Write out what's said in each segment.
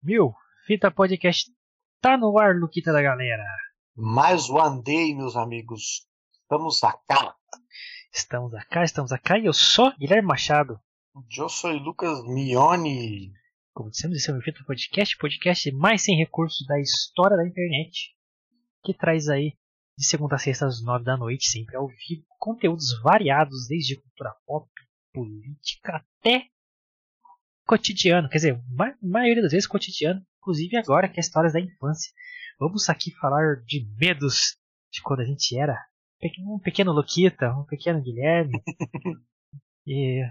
Mil Fita Podcast tá no ar, Luquita da galera. Mais one day, meus amigos. Estamos acá. Estamos acá, estamos acá e eu sou Guilherme Machado. Eu sou Lucas Mione. Como dissemos, esse é o Mil Fita Podcast, podcast mais sem recursos da história da internet, que traz aí de segunda a sexta às nove da noite, sempre ao vivo, conteúdos variados, desde cultura pop, política até cotidiano, quer dizer, a maioria das vezes cotidiano, inclusive agora que é histórias da infância. Vamos aqui falar de medos de quando a gente era um pequeno Luquita, um pequeno Guilherme. e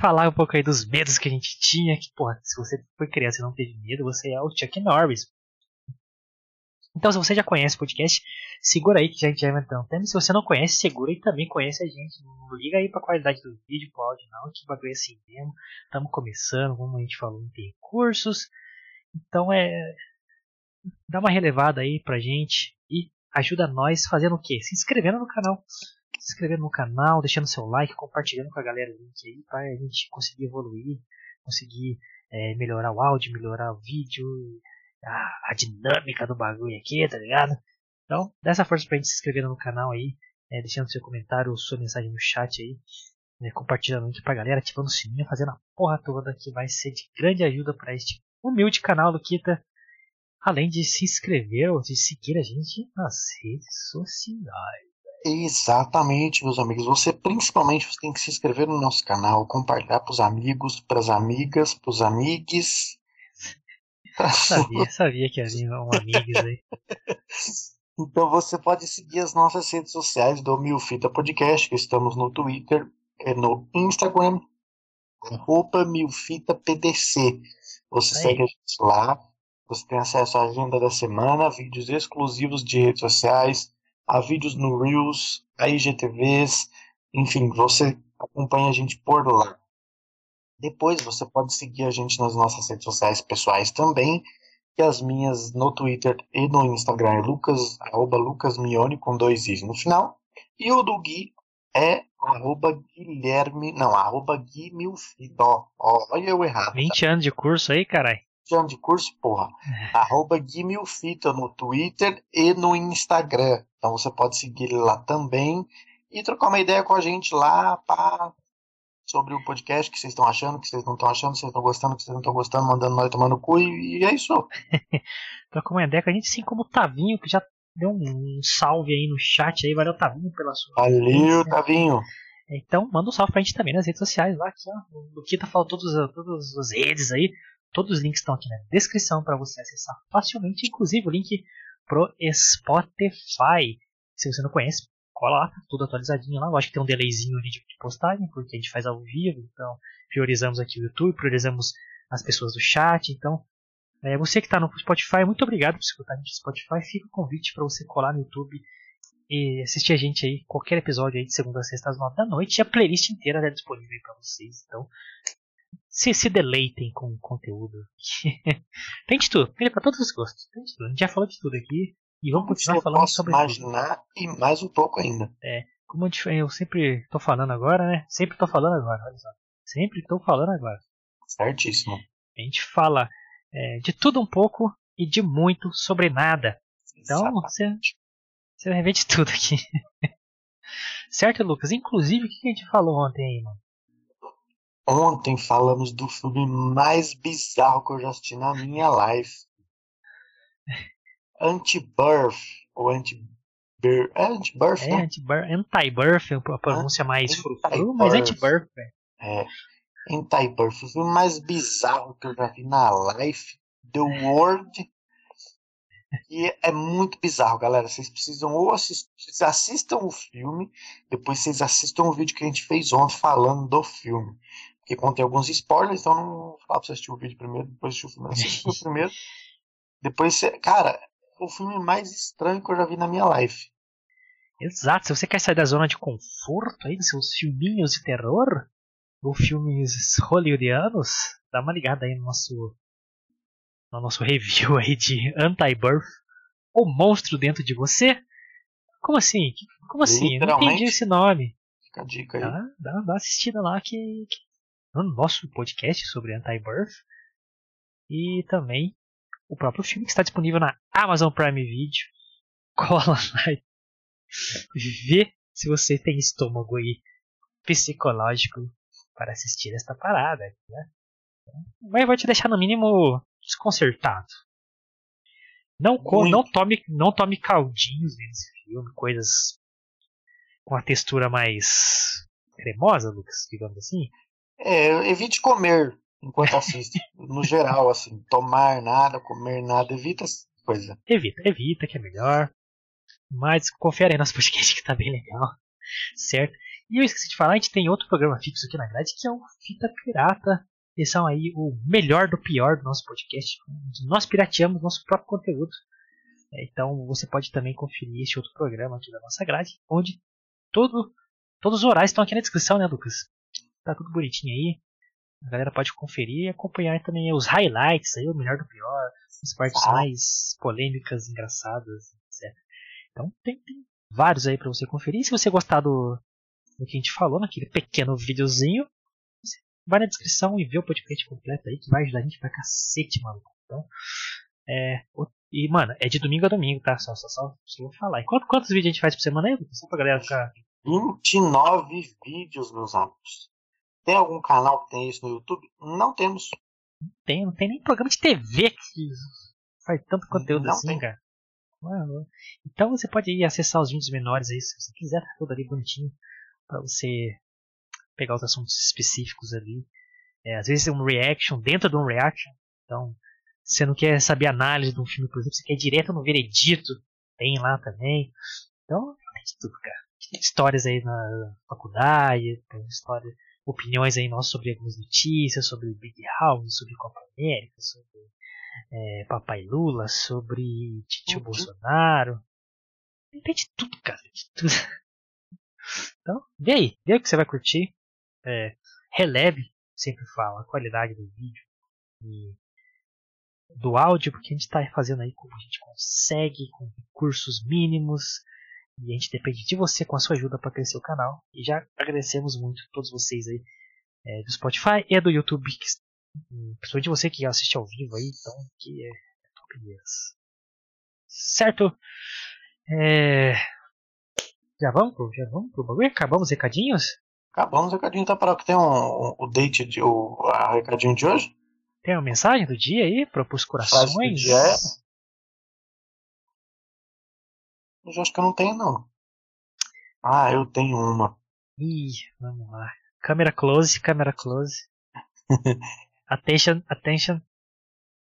falar um pouco aí dos medos que a gente tinha, que, porra, se você foi criança e não teve medo, você é o Chuck Norris. Então, se você já conhece o podcast, segura aí que a gente já entrar no tema. Se você não conhece, segura e também conhece a gente. Não liga aí pra qualidade do vídeo, pro áudio, não, que bagulho é assim mesmo. Estamos começando, como a gente falou, tem cursos. Então, é. Dá uma relevada aí pra gente e ajuda nós fazendo o quê? Se inscrevendo no canal. Se inscrevendo no canal, deixando seu like, compartilhando com a galera o link aí pra gente conseguir evoluir, conseguir é, melhorar o áudio, melhorar o vídeo a, a, dinâmica do bagulho aqui, tá ligado? Então, dá essa força pra gente se inscrever no canal aí, é, deixando seu comentário, sua mensagem no chat aí, né, compartilhando o pra galera, ativando o sininho, fazendo a porra toda que vai ser de grande ajuda para este humilde canal Kita. Além de se inscrever ou de seguir a gente nas redes sociais. Exatamente, meus amigos. Você principalmente você tem que se inscrever no nosso canal, compartilhar para os amigos, para as amigas, para os amigues sabia, sabia que havia um amigos aí. Então você pode seguir as nossas redes sociais do Milfita Podcast, que estamos no Twitter e no Instagram, arroba MilfitaPDC. Você aí. segue a gente lá, você tem acesso à agenda da semana, vídeos exclusivos de redes sociais, a vídeos no Reels, a IGTVs, enfim, você acompanha a gente por lá. Depois você pode seguir a gente nas nossas redes sociais pessoais também, que as minhas no Twitter e no Instagram é Lucas, arroba Lucas Mione com dois i's no final. E o do Gui é arroba Guilherme, não, arroba Gui Milfito. olha eu errado. 20 tá? anos de curso aí, carai. 20 anos de curso, porra. arroba Gui Milfito no Twitter e no Instagram. Então você pode seguir ele lá também e trocar uma ideia com a gente lá, pá, sobre o podcast, que vocês estão achando, que vocês não estão achando, que vocês estão gostando, que vocês não estão gostando, mandando nós tomando cu, e, e é isso. Troca uma ideia com a gente, sim, como o Tavinho, que já deu um salve aí no chat aí, valeu Tavinho pela sua. Valeu, Tavinho. Então, manda um salve pra gente também nas redes sociais lá, aqui, ó. O Luquita falou todas, todas as redes aí. Todos os links estão aqui na descrição para você acessar facilmente, inclusive o link pro Spotify. Se você não conhece, cola lá, tá tudo atualizadinho lá. Eu acho que tem um delayzinho ali de postagem, porque a gente faz ao vivo, então priorizamos aqui o YouTube, priorizamos as pessoas do chat, então é, você que está no Spotify, muito obrigado por escutar a gente no Spotify. Fica o convite para você colar no YouTube e assistir a gente aí, qualquer episódio aí de segunda a sexta às nove da noite. E a playlist inteira é disponível para vocês. Então, se, se deleitem com o conteúdo. tem de tudo, tem para todos os gostos. Tem de tudo. A gente já falou de tudo aqui. E vamos continuar falando sobre imaginar e mais um pouco ainda. É, como eu sempre tô falando agora, né? Sempre tô falando agora, olha só. Sempre tô falando agora. Certíssimo. A gente fala é, de tudo um pouco e de muito sobre nada. Então você, você vai ver de tudo aqui. certo, Lucas? Inclusive, o que a gente falou ontem aí, mano? Ontem falamos do filme mais bizarro que eu já assisti na minha live. Anti-Birth, ou Anti-Birth, é Anti-Birth, é, né? Anti-Birth, a pronúncia mais frufru, mas Anti-Birth, É, Anti-Birth, o filme mais bizarro que eu já vi na live, The World, e é muito bizarro, galera. Vocês precisam ou assistir, assistam o filme, depois vocês assistam o vídeo que a gente fez ontem falando do filme. Porque contém alguns spoilers, então não vou falar pra você assistir o vídeo primeiro, depois assistir o filme. Assistir o primeiro. Depois você. Cara, o filme mais estranho que eu já vi na minha life. Exato, se você quer sair da zona de conforto aí dos seus filminhos de terror, ou filmes hollywoodianos, dá uma ligada aí no nosso, no nosso review aí de Anti-Birth, o monstro dentro de você. Como assim? Como assim? Eu não entendi esse nome. Fica a dica aí. Dá, dá, dá uma assistida lá que, que no nosso podcast sobre Anti-Birth E também o próprio filme que está disponível na Amazon Prime Video. Cola lá e vê se você tem estômago aí psicológico para assistir esta parada. Né? Mas vai te deixar no mínimo desconcertado. Não, com, não, tome, não tome caldinhos nesse filme, coisas com a textura mais cremosa, Lucas, digamos assim. É, evite comer enquanto assiste. no geral, assim, tomar nada, comer nada, evita essa coisa. Evita, evita, que é melhor. Mas confere aí nosso podcast que tá bem legal. Certo? E eu esqueci de falar, a gente tem outro programa fixo aqui na grade, que é o Fita Pirata. Eles são aí o melhor do pior do nosso podcast. Nós pirateamos nosso próprio conteúdo. É, então você pode também conferir este outro programa aqui da nossa grade, onde todo, todos os horários estão aqui na descrição, né, Lucas? Tá tudo bonitinho aí. A galera pode conferir e acompanhar também os highlights aí, o melhor do pior, as partes ah. mais polêmicas, engraçadas, etc. Então tem, tem vários aí para você conferir. Se você gostar do, do que a gente falou naquele pequeno videozinho, vai na descrição e vê o podcast completo aí, que vai ajudar a gente pra cacete, maluco. Então, é. E, mano, é de domingo a domingo, tá? Só, só, só, só vou falar. E quantos, quantos vídeos a gente faz por semana aí? Só pra galera ficar. 29 vídeos, meus amigos. Tem algum canal que tem isso no YouTube? Não temos. Não tem, não tem nem programa de TV que faz tanto conteúdo não assim, tem. cara. Então você pode ir acessar os vídeos menores aí, se você quiser, tá tudo ali bonitinho, para você pegar os assuntos específicos ali. É, às vezes é um reaction dentro de um reaction. Então, você não quer saber análise de um filme, por exemplo, você quer ir direto no veredito, tem lá também. Então, tem de tudo, cara. Tem histórias aí na faculdade, tem história, opiniões aí nossas sobre algumas notícias, sobre Big House, sobre Copa América, sobre é, Papai Lula, sobre Titio uhum. Bolsonaro. Tem de tudo, cara, de tudo. Então, vê aí, vê o que você vai curtir. É, releve, sempre falo, a qualidade do vídeo e do áudio, porque a gente está fazendo aí como a gente consegue, com recursos mínimos, e a gente depende de você com a sua ajuda para crescer o canal. E já agradecemos muito a todos vocês aí é, do Spotify e do YouTube, que, principalmente você que assiste ao vivo aí, então que é top mesmo. Certo? É... Já vamos pro, já vamos pro bagulho? Acabamos os recadinhos? Acabamos os recadinhos, tá para que tem um, um, o date de o a recadinho de hoje? Tem uma mensagem do dia aí para os corações? do dia é... Eu acho que eu não tenho não. Ah, eu tenho uma. Ih, vamos lá. Câmera close, câmera close. attention, attention.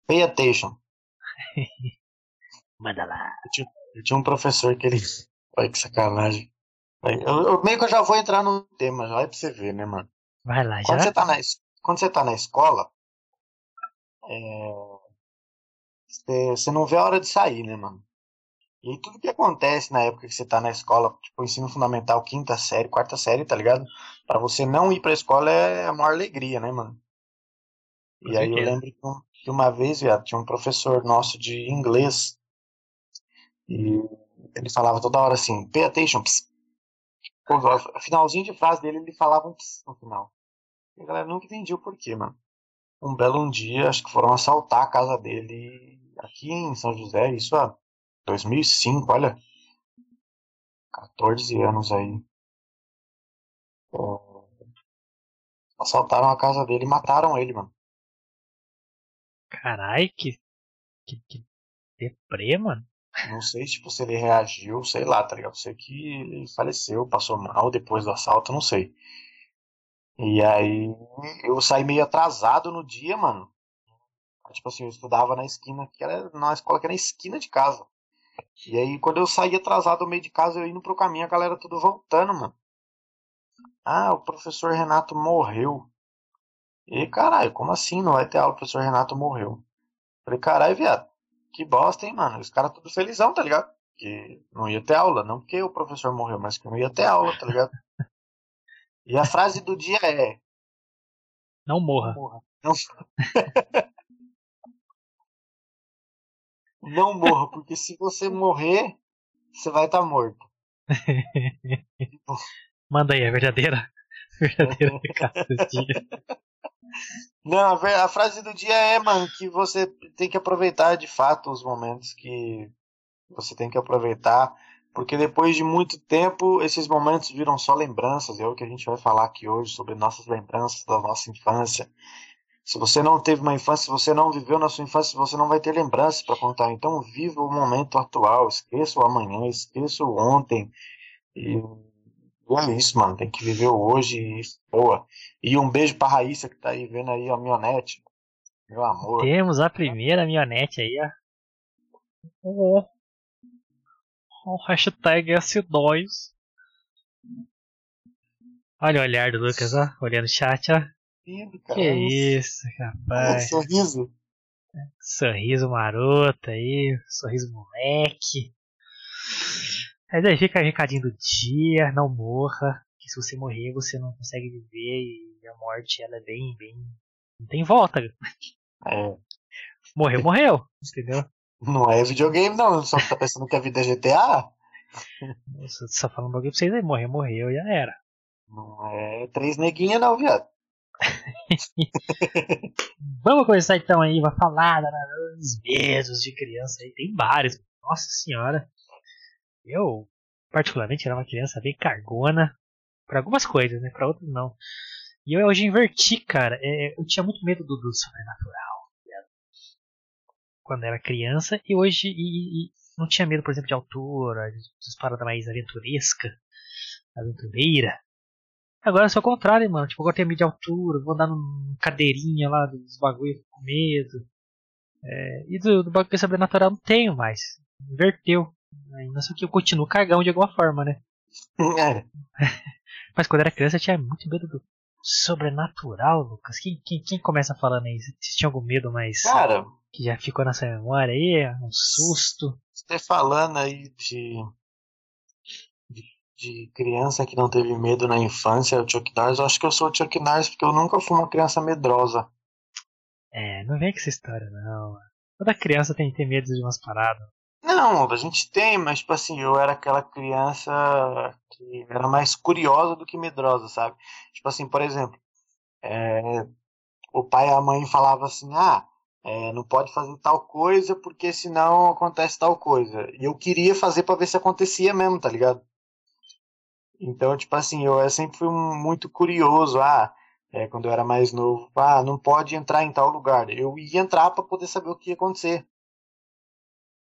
Pay attention. Manda lá. Eu tinha, eu tinha um professor que ele Olha que sacanagem. Eu, eu, meio que eu já vou entrar no tema, já é pra você ver, né, mano? Vai lá, quando já. Você tá na, quando você tá na escola, é, você, você não vê a hora de sair, né, mano? E tudo que acontece na época que você tá na escola, tipo, ensino fundamental, quinta série, quarta série, tá ligado? Para você não ir pra escola é a maior alegria, né, mano? e aí eu lembro que, uma vez, viado, tinha um professor nosso de inglês. E ele falava toda hora assim, pay attention, pss. Finalzinho de frase dele, ele falava um pss no final. E a galera nunca entendia o porquê, mano. Um belo um dia, acho que foram assaltar a casa dele aqui em São José, isso há 2005, olha. 14 anos aí. É... Assaltaram a casa dele e mataram ele, mano. Carai, que. Que, que deprê, mano. Não sei, tipo, se ele reagiu, sei lá, tá ligado? Sei que ele faleceu, passou mal depois do assalto, não sei. E aí eu saí meio atrasado no dia, mano. Tipo assim, eu estudava na esquina, que era na escola que era na esquina de casa. E aí quando eu saí atrasado no meio de casa, eu indo pro caminho, a galera tudo voltando, mano. Ah, o professor Renato morreu. E caralho, como assim? Não vai ter aula, o professor Renato morreu. Falei, caralho, viado que bosta, hein, mano? Os caras tudo felizão, tá ligado? Que não ia ter aula, não porque o professor morreu, mas que não ia ter aula, tá ligado? e a frase do dia é: Não morra. Não morra. Não, não morra, porque se você morrer, você vai estar tá morto. Manda aí, a verdadeira. Verdadeira do dia. Não, a frase do dia é, mano, que você tem que aproveitar de fato os momentos que você tem que aproveitar, porque depois de muito tempo esses momentos viram só lembranças. É o que a gente vai falar aqui hoje sobre nossas lembranças da nossa infância. Se você não teve uma infância, se você não viveu na sua infância, você não vai ter lembranças para contar. Então, viva o momento atual, esqueça o amanhã, esqueça o ontem. E é isso, mano. Tem que viver o hoje e boa. E um beijo pra Raíssa que tá aí vendo aí a Mionete. Meu amor. Temos a primeira Mionete aí, ó. Oh. oh hashtag S2. Olha o olhar do Lucas, ó. Olhando o chat, ó. Lindo, cara. Que isso, rapaz. sorriso. Sorriso maroto aí, sorriso moleque. Mas aí fica o recadinho do dia, não morra. Que se você morrer, você não consegue viver e a morte ela é bem, bem. Não tem volta. É. Morreu, morreu. Entendeu? Não é videogame, não. Só tá pensando que a vida é GTA? Nossa, só falando um bagulho pra vocês aí, morreu, morreu, já era. Não é três neguinhas, não, viado. Vamos começar então aí, vai falar dos medos de criança aí. Tem vários. Nossa senhora. Eu, particularmente, era uma criança bem cargona. Para algumas coisas, né? Para outras não. E eu hoje inverti, cara. É, eu tinha muito medo do, do sobrenatural. Tá quando era criança. E hoje e, e não tinha medo, por exemplo, de altura, de, de paradas mais aventuresca. Aventureira. Agora eu sou o contrário, mano. Tipo, agora tenho medo de altura, vou andar numa cadeirinha lá dos bagulho com medo. É, e do, do bagulho sobrenatural não tenho mais. Inverteu. Ainda só que eu continuo cagão de alguma forma, né? É. Mas quando era criança eu tinha muito medo do sobrenatural, Lucas. Quem, quem, quem começa falando aí? Você tinha algum medo mais. Cara. Que já ficou na sua memória aí? Um susto? Você falando aí de de criança que não teve medo na infância, o Chuck Norris, eu acho que eu sou o Chuck Norris porque eu nunca fui uma criança medrosa. É, não vem com essa história, não. Toda criança tem que ter medo de umas paradas. Não, a gente tem, mas tipo assim, eu era aquela criança que era mais curiosa do que medrosa, sabe? Tipo assim, por exemplo, é, o pai e a mãe falavam assim, ah, é, não pode fazer tal coisa porque senão acontece tal coisa. E eu queria fazer para ver se acontecia mesmo, tá ligado? Então, tipo assim, eu sempre fui muito curioso. Ah, é, quando eu era mais novo, ah, não pode entrar em tal lugar. Eu ia entrar para poder saber o que ia acontecer.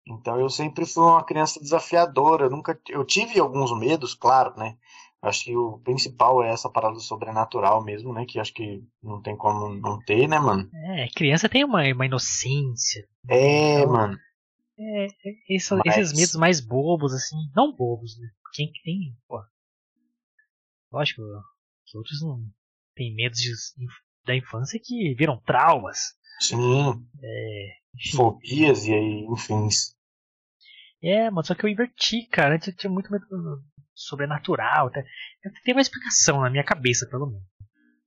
Então eu sempre fui uma criança desafiadora. Eu nunca, eu tive alguns medos, claro, né? Acho que o principal é essa parada sobrenatural mesmo, né? Que acho que não tem como não ter, né, mano? É, criança tem uma, uma inocência. É, então, mano. É, é isso, Mas... esses medos mais bobos, assim, não bobos, né? Quem tem, pô, Lógico que outros não têm medos de, da infância que viram traumas. Sim. É, Fobias e aí, enfim. É, mas só que eu inverti, cara. Antes eu tinha muito medo do sobrenatural. Até. Tem uma explicação na minha cabeça, pelo menos.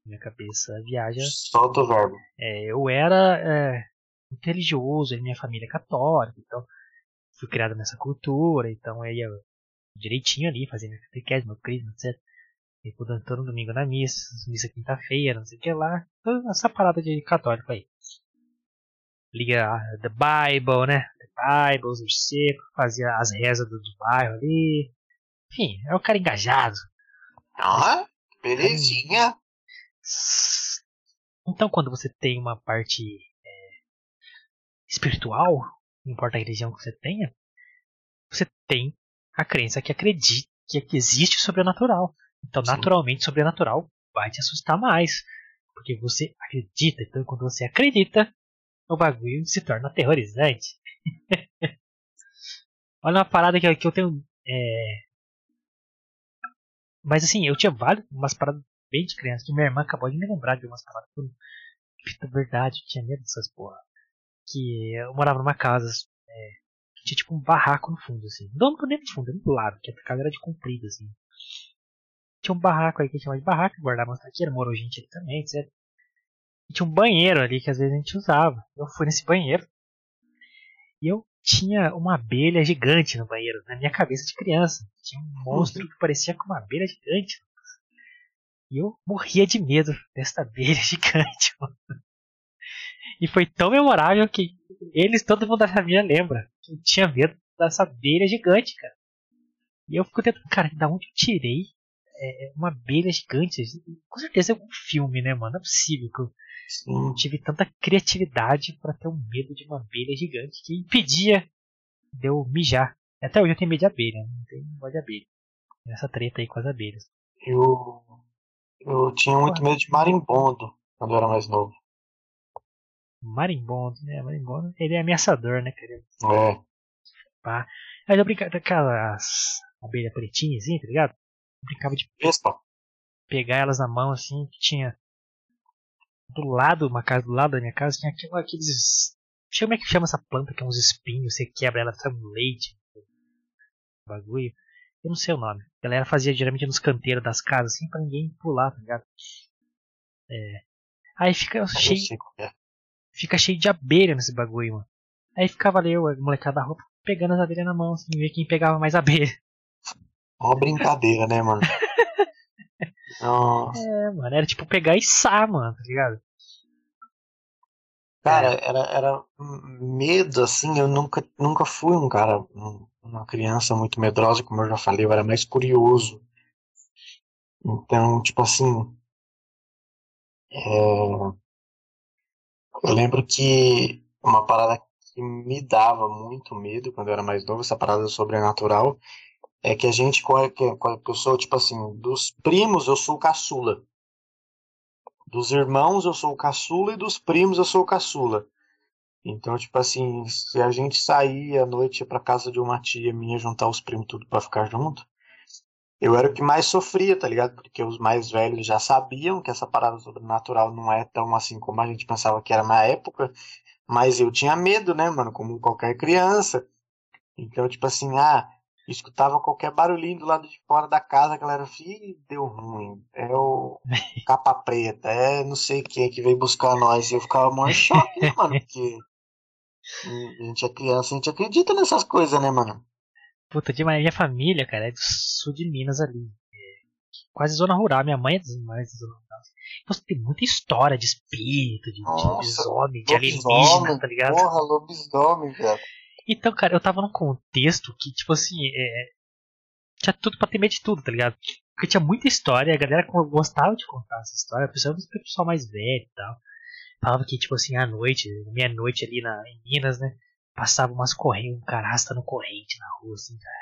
Minha cabeça viaja. Solta o verbo. É, eu era é, muito religioso, minha família é católica, então fui criado nessa cultura, então eu ia direitinho ali, minha catequese, meu crisma, etc. Fico todo domingo na missa, missa quinta-feira, não sei o que lá. Essa parada de católico aí. Liga The Bible, né? The Bible, os fazia as rezas do, do bairro ali. Enfim, é o cara engajado. Ah, belezinha. Então, quando você tem uma parte é, espiritual, não importa a religião que você tenha, você tem a crença que acredita que existe o sobrenatural. Então, Sim. naturalmente, sobrenatural vai te assustar mais. Porque você acredita. Então, quando você acredita, o bagulho se torna aterrorizante. Olha uma parada que, que eu tenho. É... Mas assim, eu tinha várias, umas paradas bem de criança. Que minha irmã acabou de me lembrar de umas paradas. Puta, verdade, eu tinha medo dessas porra. Que eu morava numa casa. É, tinha tipo um barraco no fundo, assim. Não no fundo, no lado, que a casa era de comprido, assim tinha um barraco aí que chama de barraco, guardava uma taqueira, morou gente ali também, etc. E tinha um banheiro ali que às vezes a gente usava. Eu fui nesse banheiro e eu tinha uma abelha gigante no banheiro, na minha cabeça de criança. Tinha um monstro que parecia com uma abelha gigante. E eu morria de medo dessa abelha gigante, mano. E foi tão memorável que eles, todo mundo da família lembra que eu tinha medo dessa abelha gigante, cara. E eu fico tentando, cara, da onde eu tirei é, uma abelha gigante? Com certeza é um filme, né, mano? Não é possível que eu Sim. tive tanta criatividade para ter um medo de uma abelha gigante que impedia de eu mijar. Até hoje eu tenho medo de abelha, não tenho medo de abelha. Nessa treta aí com as abelhas. Eu, eu tinha muito medo de marimbondo quando eu era mais novo. Marimbondo, né? Marimbondo, ele é ameaçador, né, cara? É. Pá. Aí eu brincava daquelas abelhas pretinhas, assim, tá ligado? Eu brincava de Vespa. pegar elas na mão, assim, que tinha do lado, uma casa do lado da minha casa, tinha aqueles. Como é que chama essa planta que é uns espinhos, você quebra ela, sai um leite. Bagulho. Eu não sei o nome. A galera fazia geralmente nos canteiros das casas, assim, pra ninguém pular, tá ligado? É. Aí fica cheio. É. Fica cheio de abelha nesse bagulho, mano. Aí ficava ali, eu, a molecada da roupa, pegando as abelhas na mão, assim, ver quem pegava mais abelha. Uma brincadeira, né, mano? Nossa. É, mano, era tipo pegar e sar, mano, tá ligado? Cara, é. era, era medo, assim, eu nunca, nunca fui um cara, uma criança muito medrosa, como eu já falei, eu era mais curioso. Então, tipo assim, é... eu lembro que uma parada que me dava muito medo quando eu era mais novo, essa parada sobrenatural, é que a gente, que eu sou, tipo assim, dos primos eu sou o caçula. Dos irmãos eu sou o caçula e dos primos eu sou o caçula. Então, tipo assim, se a gente sair à noite para casa de uma tia minha juntar os primos tudo para ficar junto, eu era o que mais sofria, tá ligado? Porque os mais velhos já sabiam que essa parada sobrenatural não é tão assim como a gente pensava que era na época, mas eu tinha medo, né, mano, como qualquer criança. Então, tipo assim, ah, escutava qualquer barulhinho do lado de fora da casa, a galera, ih, deu ruim, é o capa preta, é não sei quem que veio buscar nós. E eu ficava em choque, né, mano? Porque a gente é criança, a gente acredita nessas coisas, né, mano? Puta, demais. Minha família, cara, é do sul de Minas ali. É quase zona rural. Minha mãe é das mais da zona rural. Tem muita história de espírito, de, Nossa, de lobisomem, de alienígena, tá ligado? Porra, lobisomem, velho. Então, cara, eu tava num contexto que, tipo assim, é... tinha tudo pra ter medo de tudo, tá ligado? Porque tinha muita história, a galera gostava de contar essa história, principalmente o pessoal mais velho e tal. Falava que, tipo assim, à noite, meia-noite ali na, em Minas, né? Passava umas correntes, um cara arrastando corrente na rua, assim, cara.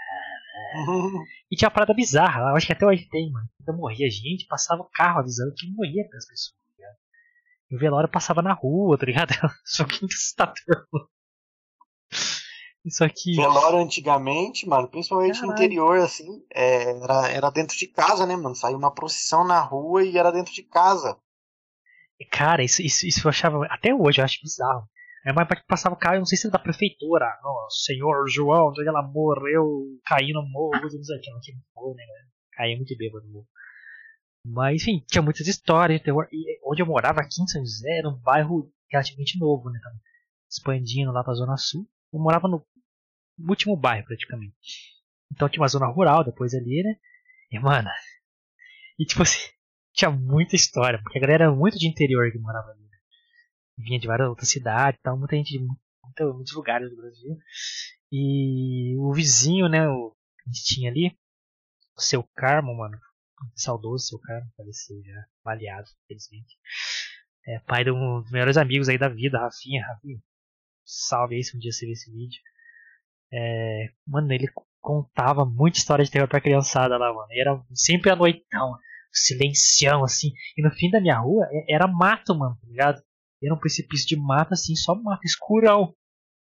E tinha uma parada bizarra lá, acho que até hoje tem, mano. Quando morria gente, passava o carro avisando que morria as pessoas, tá ligado? E o velório passava na rua, tá ligado? Só que assustador, mano. Isso aqui. Velório antigamente, mano, principalmente Caralho. no interior, assim, é, era, era dentro de casa, né, mano? Saiu uma procissão na rua e era dentro de casa. Cara, isso, isso, isso eu achava. Até hoje eu acho bizarro. É mais que passava o cara, não sei se era da prefeitura. Oh, senhor João, ela morreu caindo no morro, não sei o que, não tinha morro, né? Caía muito bêbado no morro. Mas, enfim, tinha muitas histórias. E onde eu morava aqui em São José era um bairro relativamente novo, né? Tava expandindo lá pra Zona Sul. Eu morava no último bairro, praticamente. Então tinha uma zona rural depois ali, né? E, mano. E tipo assim, tinha muita história, porque a galera era muito de interior que morava ali. Né? Vinha de várias outras cidades tal, muita gente de muito, muitos lugares do Brasil. E o vizinho, né, o, a gente tinha ali, o seu Carmo, mano. Saudoso seu Carmo, faleceu já, baleado, felizmente. É pai de um dos melhores amigos aí da vida, Rafinha. Rafinha, salve aí se um dia você ver esse vídeo. É, mano, ele contava muita história de terror pra criançada lá, mano. E era sempre a noitão, silencião, assim. E no fim da minha rua é, era mato, mano, tá ligado? Era um precipício de mato, assim, só mato escurão.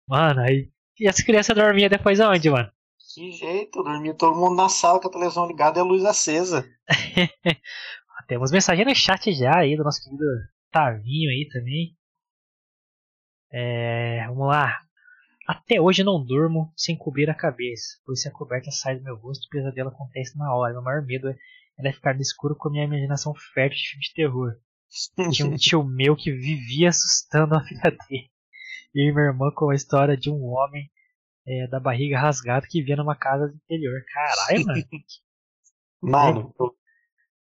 Mano, aí. E as crianças dormiam depois aonde, mano? Que jeito, dormia todo mundo na sala com a televisão ligada e a luz acesa. Temos mensagem no chat já aí do nosso querido Tavinho aí também. É, vamos lá. Até hoje não durmo sem cobrir a cabeça, pois se a coberta sai do meu rosto, o pesadelo acontece na hora. Meu maior medo é ficar no escuro com a minha imaginação fértil de filme de terror. Tinha um tio meu que vivia assustando a filha dele. E minha irmã com a história de um homem é, da barriga rasgada que via numa casa do interior. Caralho, mano. Mano,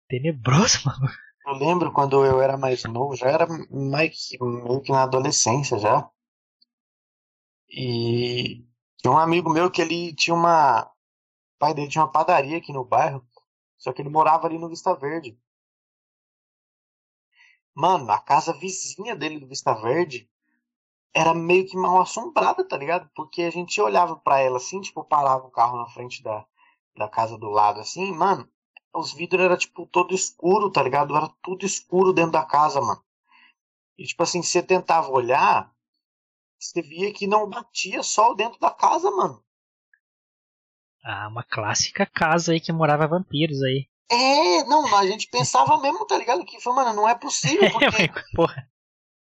tenebroso, mano. Eu lembro quando eu era mais novo, já era mais meio que na adolescência já. E tinha um amigo meu que ele tinha uma. O pai dele tinha uma padaria aqui no bairro. Só que ele morava ali no Vista Verde. Mano, a casa vizinha dele do Vista Verde era meio que mal assombrada, tá ligado? Porque a gente olhava para ela assim, tipo, parava o carro na frente da, da casa do lado, assim, mano, os vidros era tipo todo escuro, tá ligado? Era tudo escuro dentro da casa, mano. E tipo assim, você tentava olhar, você via que não batia sol dentro da casa, mano. Ah, uma clássica casa aí que morava vampiros aí. É, não, a gente pensava mesmo, tá ligado? Que foi, mano, não é possível. Porque, Porra.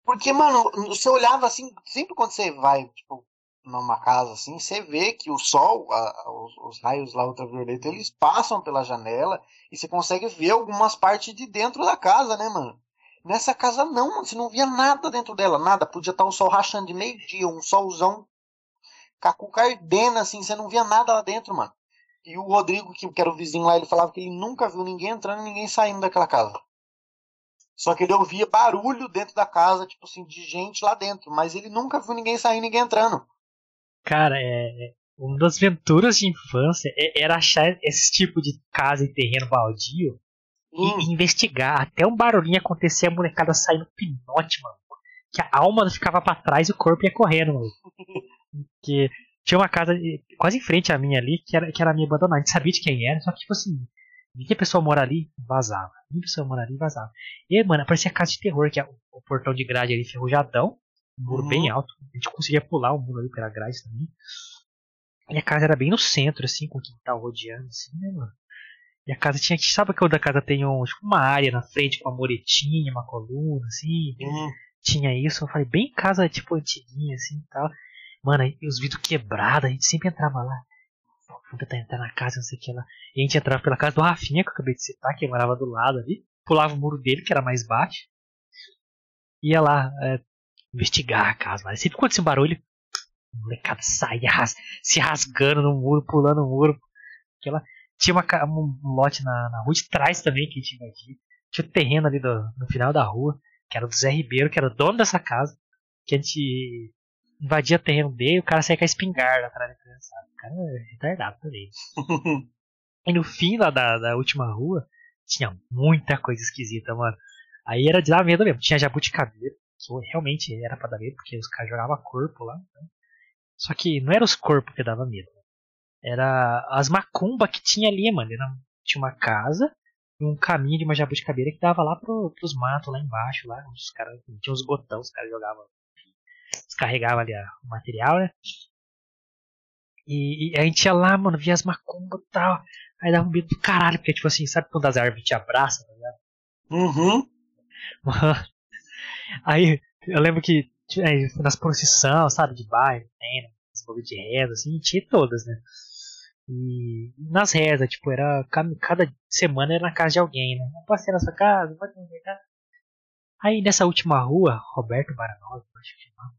porque, mano, você olhava assim, sempre quando você vai, tipo, numa casa assim, você vê que o sol, a- a- os, os raios lá ultravioleta, eles passam pela janela e você consegue ver algumas partes de dentro da casa, né, mano? Nessa casa não, mano, você não via nada dentro dela, nada. Podia estar o sol rachando de meio-dia, um solzão cacuca ardendo, assim, você não via nada lá dentro, mano. E o Rodrigo, que, era o vizinho lá, ele falava que ele nunca viu ninguém entrando e ninguém saindo daquela casa. Só que ele ouvia barulho dentro da casa, tipo assim, de gente lá dentro, mas ele nunca viu ninguém saindo, ninguém entrando. Cara, é. é- Uma das aventuras de infância é- era achar esse tipo de casa em terreno baldio e, e investigar. Até um barulhinho acontecer, a molecada sair no pinote, mano. Que a alma ficava pra trás e o corpo ia correndo, mano. Que tinha uma casa quase em frente à minha ali, que era, que era minha abandonada. A gente sabia de quem era, só que, tipo assim, a pessoa mora ali, vazava. A pessoa mora ali, vazava. E aí, mano, parecia casa de terror, que é o, o portão de grade ali ferrujadão, um muro Uhum. bem alto. A gente conseguia pular o muro ali pela grade também. E a casa era bem no centro, assim, com o quintal rodeando, assim, né, mano? E a casa tinha, sabe quando a casa tem um, tipo, uma área na frente com uma muretinha, uma coluna, assim, hum. tinha isso, eu falei, bem casa, tipo, antiguinha, assim, e tal. Mano, aí os vidros quebrados, a gente sempre entrava lá. Vamos tentar entrar na casa, não sei o que lá. E a gente entrava pela casa do Rafinha, que eu acabei de citar, que morava do lado ali. Pulava o muro dele, que era mais baixo. Ia lá, é, investigar a casa. Mas sempre acontecia um barulho, a molecada saía ras- se rasgando no muro, pulando o muro. Aquela, tinha uma, um lote na, na rua de trás também que a gente invadia. Tinha o terreno ali do, no final da rua, que era do Zé Ribeiro, que era o dono dessa casa. Que a gente invadia o terreno dele e o cara saía com a espingarda atrás da criançada. O cara é retardado também. E no fim lá da, da última rua, tinha muita coisa esquisita, mano. Aí era de dar medo mesmo. Tinha jabuticabeira, que realmente era pra dar medo, porque os caras jogavam corpo lá. né? Só que não era os corpos que dava medo. Era as macumbas que tinha ali, mano. Era- tinha uma casa e um caminho de uma jabuticabeira que dava lá pro, pros matos lá embaixo. Lá, os caras tinha uns botão, os caras jogavam. Descarregavam ali a- o material, né? E, e a gente ia lá, mano, via as macumbas e tal. Aí dava um medo do caralho, porque, tipo assim, sabe quando as árvores te abraçam, tá ligado? Uhum. Mano. Aí eu lembro que aí, nas procissões, sabe, de bairro, né? As bagulho de reza, assim, tinha todas, né? E nas rezas, tipo, era cada, semana era na casa de alguém, né? Não passei na sua casa, ir na minha casa. Aí nessa última rua, Roberto Baranova, acho que chamava.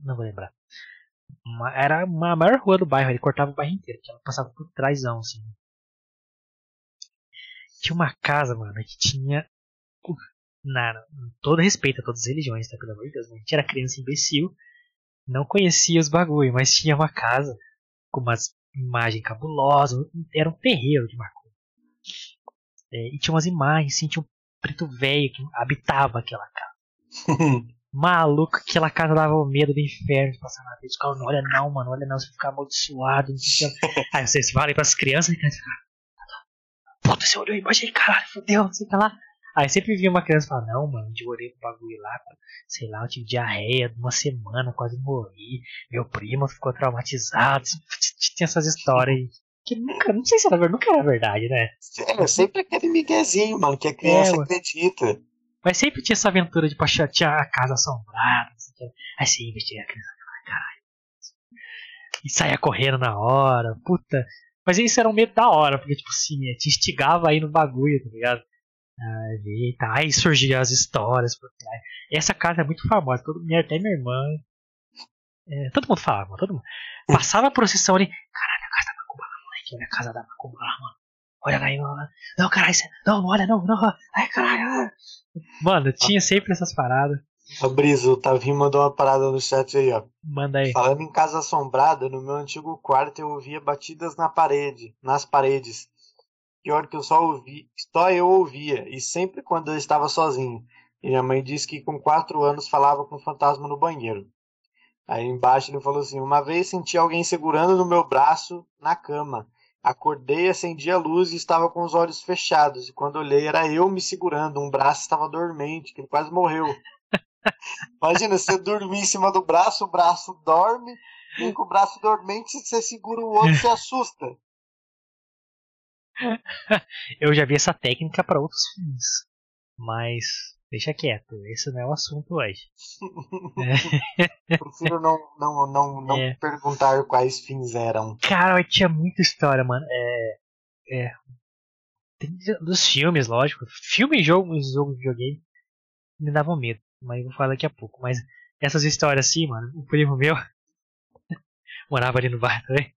Não vou lembrar. Uma- era uma- a maior rua do bairro, ele cortava o bairro inteiro, que ela passava por trásão, assim. Tinha uma casa, mano, que tinha na, com todo respeito a todas as religiões, tá? Pelo amor de Deus, né? a gente era criança imbecil, não conhecia os bagulho, mas tinha uma casa com umas imagens cabulosas, era um terreiro de macumba. É, e tinha umas imagens, assim, tinha um preto velho que habitava aquela casa. Maluco, aquela casa dava o medo do inferno de passar na frente. Os caras, não olha não, mano, olha não, você ficar amaldiçoado. Não sei o que. Aí vocês falam pras crianças, e a criança fica, puta, você olhou embaixo aí, caralho, fodeu, não sei o que lá. Aí sempre via uma criança e falava, não, mano, de orei pro bagulho lá, sei lá, eu tive diarreia de uma semana, quase morri, meu primo ficou traumatizado, tinha essas histórias aí. Que nunca, não sei se era verdade, nunca era verdade, né? É, sempre aquele miguezinho, mano, que a criança É, acredita. Mas sempre tinha essa aventura de tinha a casa assombrada, que. Aí você investiga a criança, ai, caralho. E saia correndo na hora, puta. Mas isso era um medo da hora, porque, tipo assim, te instigava aí no bagulho, tá ligado? Aí, eita, aí surgiam as histórias por trás. Essa casa é muito famosa, todo, minha, até minha irmã. é, todo mundo falava, todo mundo. Passava a procissão ali, caralho, a casa da Macumba lá, moleque, olha a casa da Macumba lá, mano. olha lá, não, não caralho, não, não olha, não, não, ai, caralho. Mano, tinha sempre essas paradas. A Brisa, o Tavinho mandou uma parada no chat aí, ó. Manda aí. Falando em casa assombrada, no meu antigo quarto eu ouvia batidas na parede, nas paredes. Pior que eu só ouvi, só eu ouvia, e sempre quando eu estava sozinho. E minha mãe disse que com quatro anos falava com o fantasma no banheiro. Aí embaixo ele falou assim: Uma vez senti alguém segurando no meu braço na cama. Acordei, acendi a luz e estava com os olhos fechados. E quando olhei, era eu me segurando. Um braço estava dormente, que ele quase morreu. Imagina, você dormir em cima do braço, o braço dorme, e com o braço dormente, você segura o outro e se assusta. Eu já vi essa técnica para outros fins, mas deixa quieto, esse não é o assunto hoje. é. Prefiro não, não, não, não é. perguntar quais fins eram. Cara, tinha muita história, mano. É, é, tem dos filmes, lógico. Filme e jogo, jogo de videogame me davam medo, mas eu vou falar daqui a pouco. Mas essas histórias assim, mano, o primo meu morava ali no bar também.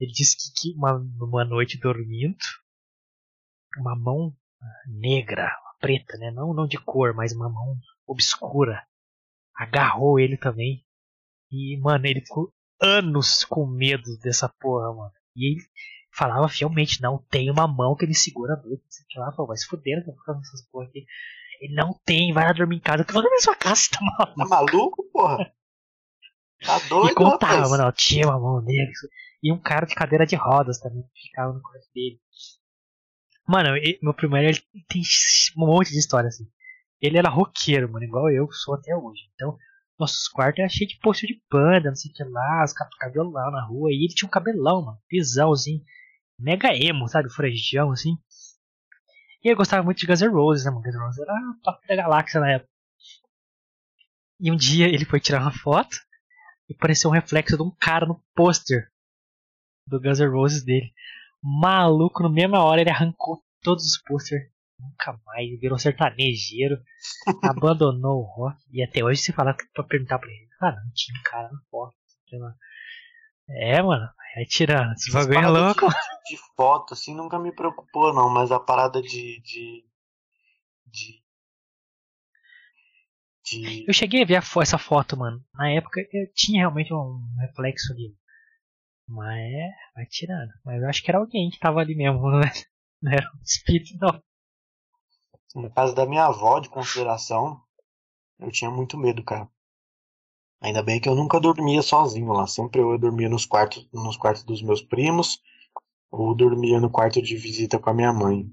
Ele disse que, que uma, uma noite dormindo, uma mão negra, preta, né? Não, não de cor, mas uma mão obscura, agarrou ele também. E, mano, ele ficou anos com medo dessa porra, mano. E ele falava fielmente, não tem uma mão que ele segura a noite. Sei lá, vai se fuder, que eu vou essas porra aqui. Ele não tem, vai lá dormir em casa. Que eu dormir na sua casa, tá maluco? Tá maluco, porra? Tá doido, E contava, mano, tinha uma mão negra. E um cara de cadeira de rodas também ficava no quarto dele. Mano, ele, meu primeiro ele tem um monte de história assim. Ele era roqueiro, mano, igual eu sou até hoje. Então, nossos quartos eram cheios de posto de banda, não sei o que lá, os cabelão na rua. E ele tinha um cabelão, mano, pisão assim, mega emo, sabe? Franjão assim. E eu gostava muito de Guns N' Roses, né, mano? Guns N' Roses era top da galáxia na época. E um dia ele foi tirar uma foto e apareceu um reflexo de um cara no pôster do Guns N' Roses dele. Maluco, na mesma hora ele arrancou todos os posters. Nunca mais, virou sertanejeiro, abandonou o rock. E até hoje se fala pra perguntar pra ele, cara, não tinha um cara na foto. É, mano, é tirando. Esse bagulho é louco. De, de, foto, assim, nunca me preocupou, não, mas a parada de. de, de, de... Eu cheguei a ver a, essa foto, mano. Na época eu tinha realmente um reflexo ali mas é, vai tirando. Mas eu acho que era alguém que tava ali mesmo, não, é? não era um espírito, não. Na casa da minha avó, de consideração, eu tinha muito medo, cara. Ainda bem que eu nunca dormia sozinho lá. Sempre eu dormia nos quartos, nos quartos dos meus primos, ou dormia no quarto de visita com a minha mãe.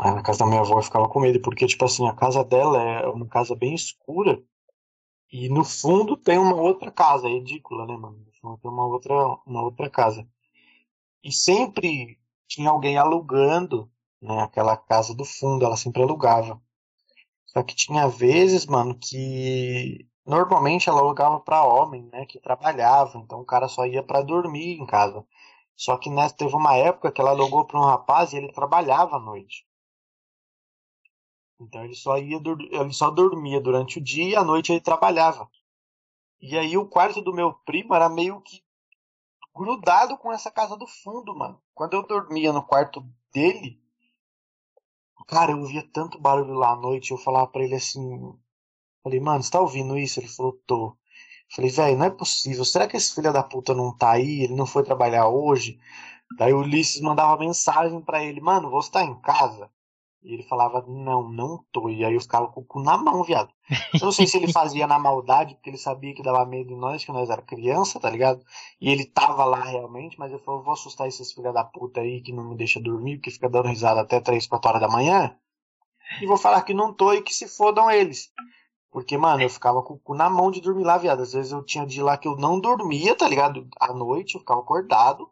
Mas na casa da minha avó eu ficava com medo, porque, tipo assim, a casa dela é uma casa bem escura. E no fundo tem uma outra casa, é ridícula, né, mano? No fundo tem uma outra, uma outra casa. E sempre tinha alguém alugando, né, aquela casa do fundo, ela sempre alugava. Só que tinha vezes, mano, que normalmente ela alugava para homem, né, que trabalhava, então o cara só ia para dormir em casa. Só que nessa teve uma época que ela alugou para um rapaz e ele trabalhava à noite. Então ele só ia ele só dormia durante o dia e à noite ele trabalhava. E aí o quarto do meu primo era meio que grudado com essa casa do fundo, mano. Quando eu dormia no quarto dele, cara, eu ouvia tanto barulho lá à noite, eu falava para ele assim, falei, mano, você tá ouvindo isso? Ele falou, tô. Falei, velho, não é possível. Será que esse filho da puta não tá aí? Ele não foi trabalhar hoje? Daí o Ulisses mandava mensagem para ele, mano, você tá em casa? E ele falava, não, não tô. E aí eu ficava com o cu na mão, viado. Eu não sei se ele fazia na maldade, porque ele sabia que dava medo em nós, que nós era criança, tá ligado? E ele tava lá realmente, mas ele falou, vou assustar esses filha da puta aí que não me deixa dormir, porque fica dando risada até 3, 4 horas da manhã. E vou falar que não tô e que se fodam eles. Porque, mano, eu ficava com o cu na mão de dormir lá, viado. Às vezes eu tinha dia lá que eu não dormia, tá ligado? À noite, eu ficava acordado.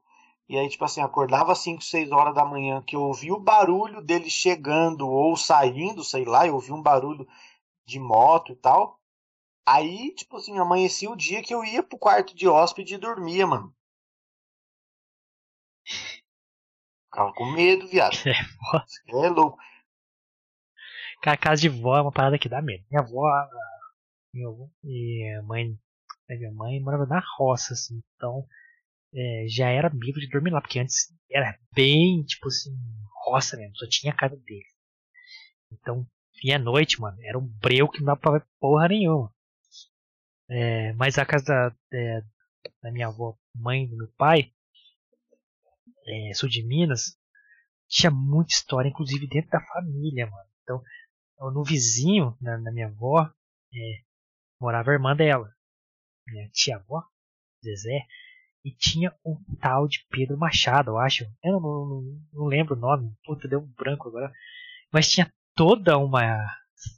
E aí, tipo assim, acordava às 5, 6 horas da manhã, que eu ouvi o barulho dele chegando ou saindo, sei lá, eu ouvi um barulho de moto e tal. Aí, tipo assim, amanhecia o dia que eu ia pro quarto de hóspede e dormia, mano. Ficava com medo, viado. É, é louco. Cara, a casa de vó é uma parada que dá medo. Minha avó, minha avó e a mãe, minha mãe morava na roça, assim, então é, já era medo de dormir lá, porque antes era bem, tipo assim, roça mesmo, só tinha a casa dele. Então, e à noite, mano, era um breu que não dava pra ver porra nenhuma. É, mas a casa da, é, da minha avó, mãe do meu pai, é, sul de Minas, tinha muita história, inclusive dentro da família, mano. Então, no vizinho, na, na minha avó, é, morava a irmã dela, minha tia-avó, Zezé, e tinha um tal de Pedro Machado, eu acho. Eu não, não, não lembro o nome, puta, deu um branco agora. Mas tinha toda uma,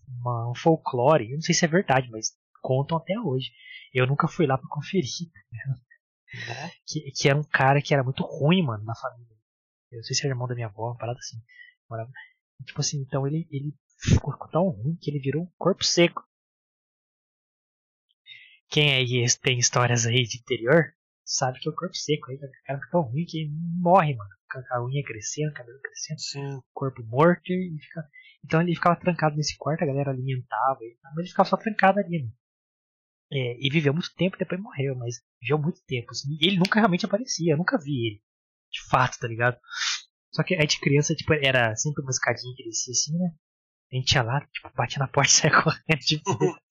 uma um folclore, eu não sei se é verdade, mas contam até hoje. Eu nunca fui lá para conferir. Né? Que, que era um cara que era muito ruim, mano, na família. Eu não sei se era irmão da minha avó, uma parada assim. Morava. Tipo assim, então ele, ele ficou tão ruim que ele virou um corpo seco. Quem aí tem histórias aí de interior sabe que é o corpo seco aí, o cara fica tão ruim que morre, mano. A unha crescendo, o cabelo crescendo, Sim. corpo morto e fica. Então ele ficava trancado nesse quarto, a galera alimentava ele, mas ele ficava só trancado ali, mano. É, e viveu muito tempo e depois morreu, mas viveu muito tempo. Assim, e ele nunca realmente aparecia, eu nunca vi ele. De fato, tá ligado? Só que aí de criança, tipo, era sempre uma escadinha que descia assim, né? A gente ia lá, tipo, batia na porta e saia correndo, tipo.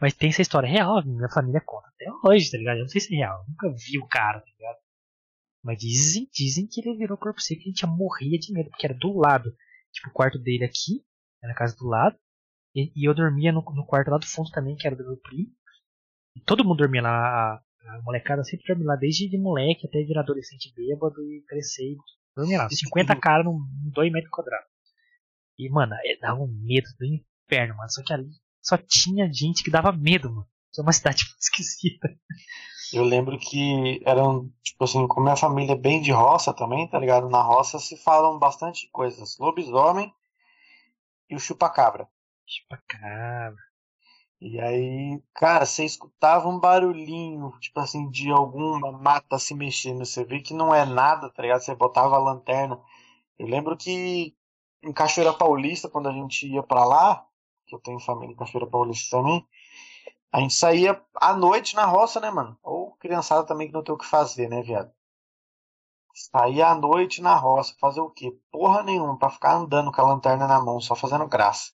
Mas tem essa história real, minha família conta até hoje, tá ligado? Eu não sei se é real, nunca vi o cara, tá ligado? Mas dizem, dizem que ele virou corpo seco e a gente morria de medo, porque era do lado. Tipo, o quarto dele aqui, era a casa do lado. E, e eu dormia no, no, quarto lá do fundo também, que era do meu primo. E todo mundo dormia lá. A, molecada sempre dormia lá, desde de moleque até virar adolescente bêbado e crescer. Dormia lá. 50 caras num 2 metros quadrados. E, mano, é, dava um medo do inferno, mano. Só que ali só tinha gente que dava medo, mano. É uma cidade muito esquisita. Eu lembro que eram, tipo assim, como minha família é bem de roça também, tá ligado? Na roça se falam bastante coisas. Lobisomem e o chupacabra. Chupacabra. E aí, cara, você escutava um barulhinho, tipo assim, de alguma mata se mexendo. Você vê que não é nada, tá ligado? Você botava a lanterna. Eu lembro que em Cachoeira Paulista, quando a gente ia para lá, que eu tenho família em Cachoeira Paulista também, a gente saía à noite na roça, né, mano? Ou criançada também que não tem o que fazer, né, viado? Saía à noite na roça, fazer o quê? Porra nenhuma, pra ficar andando com a lanterna na mão, só fazendo graça.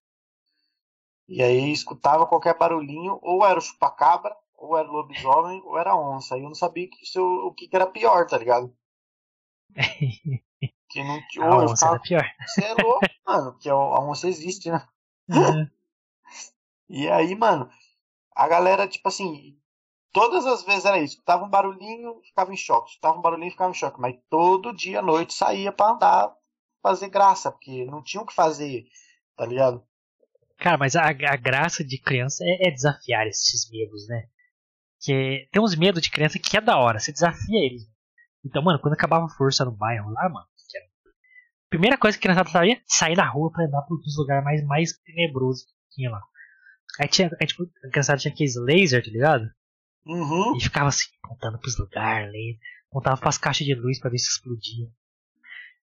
E aí escutava qualquer barulhinho, ou era o chupacabra, ou era o lobisomem, ou era a onça. Aí eu não sabia que isso, o que, que era pior, tá ligado? que não a onça ficava... era pior. Você é louco, mano, porque a onça existe, né? Uhum. E aí, mano, a galera, tipo assim, todas as vezes era isso. Tava um barulhinho, ficava em choque. Tava um barulhinho, ficava em choque. Mas todo dia à noite saía pra andar, fazer graça, porque não tinha o que fazer, tá ligado? Cara, mas a, a graça de criança é, é, desafiar esses medos, né? Que tem uns medos de criança que é da hora, você desafia eles. Então, mano, quando acabava a força no bairro lá, mano, primeira coisa que a criança sabia, sair da rua pra andar pros lugares mais, mais tenebrosos que tinha lá. Aí tinha, aí, tipo, a tinha aqueles laser, tá ligado? Uhum. E ficava assim, apontando pros lugares, apontava pras caixas de luz pra ver se explodia.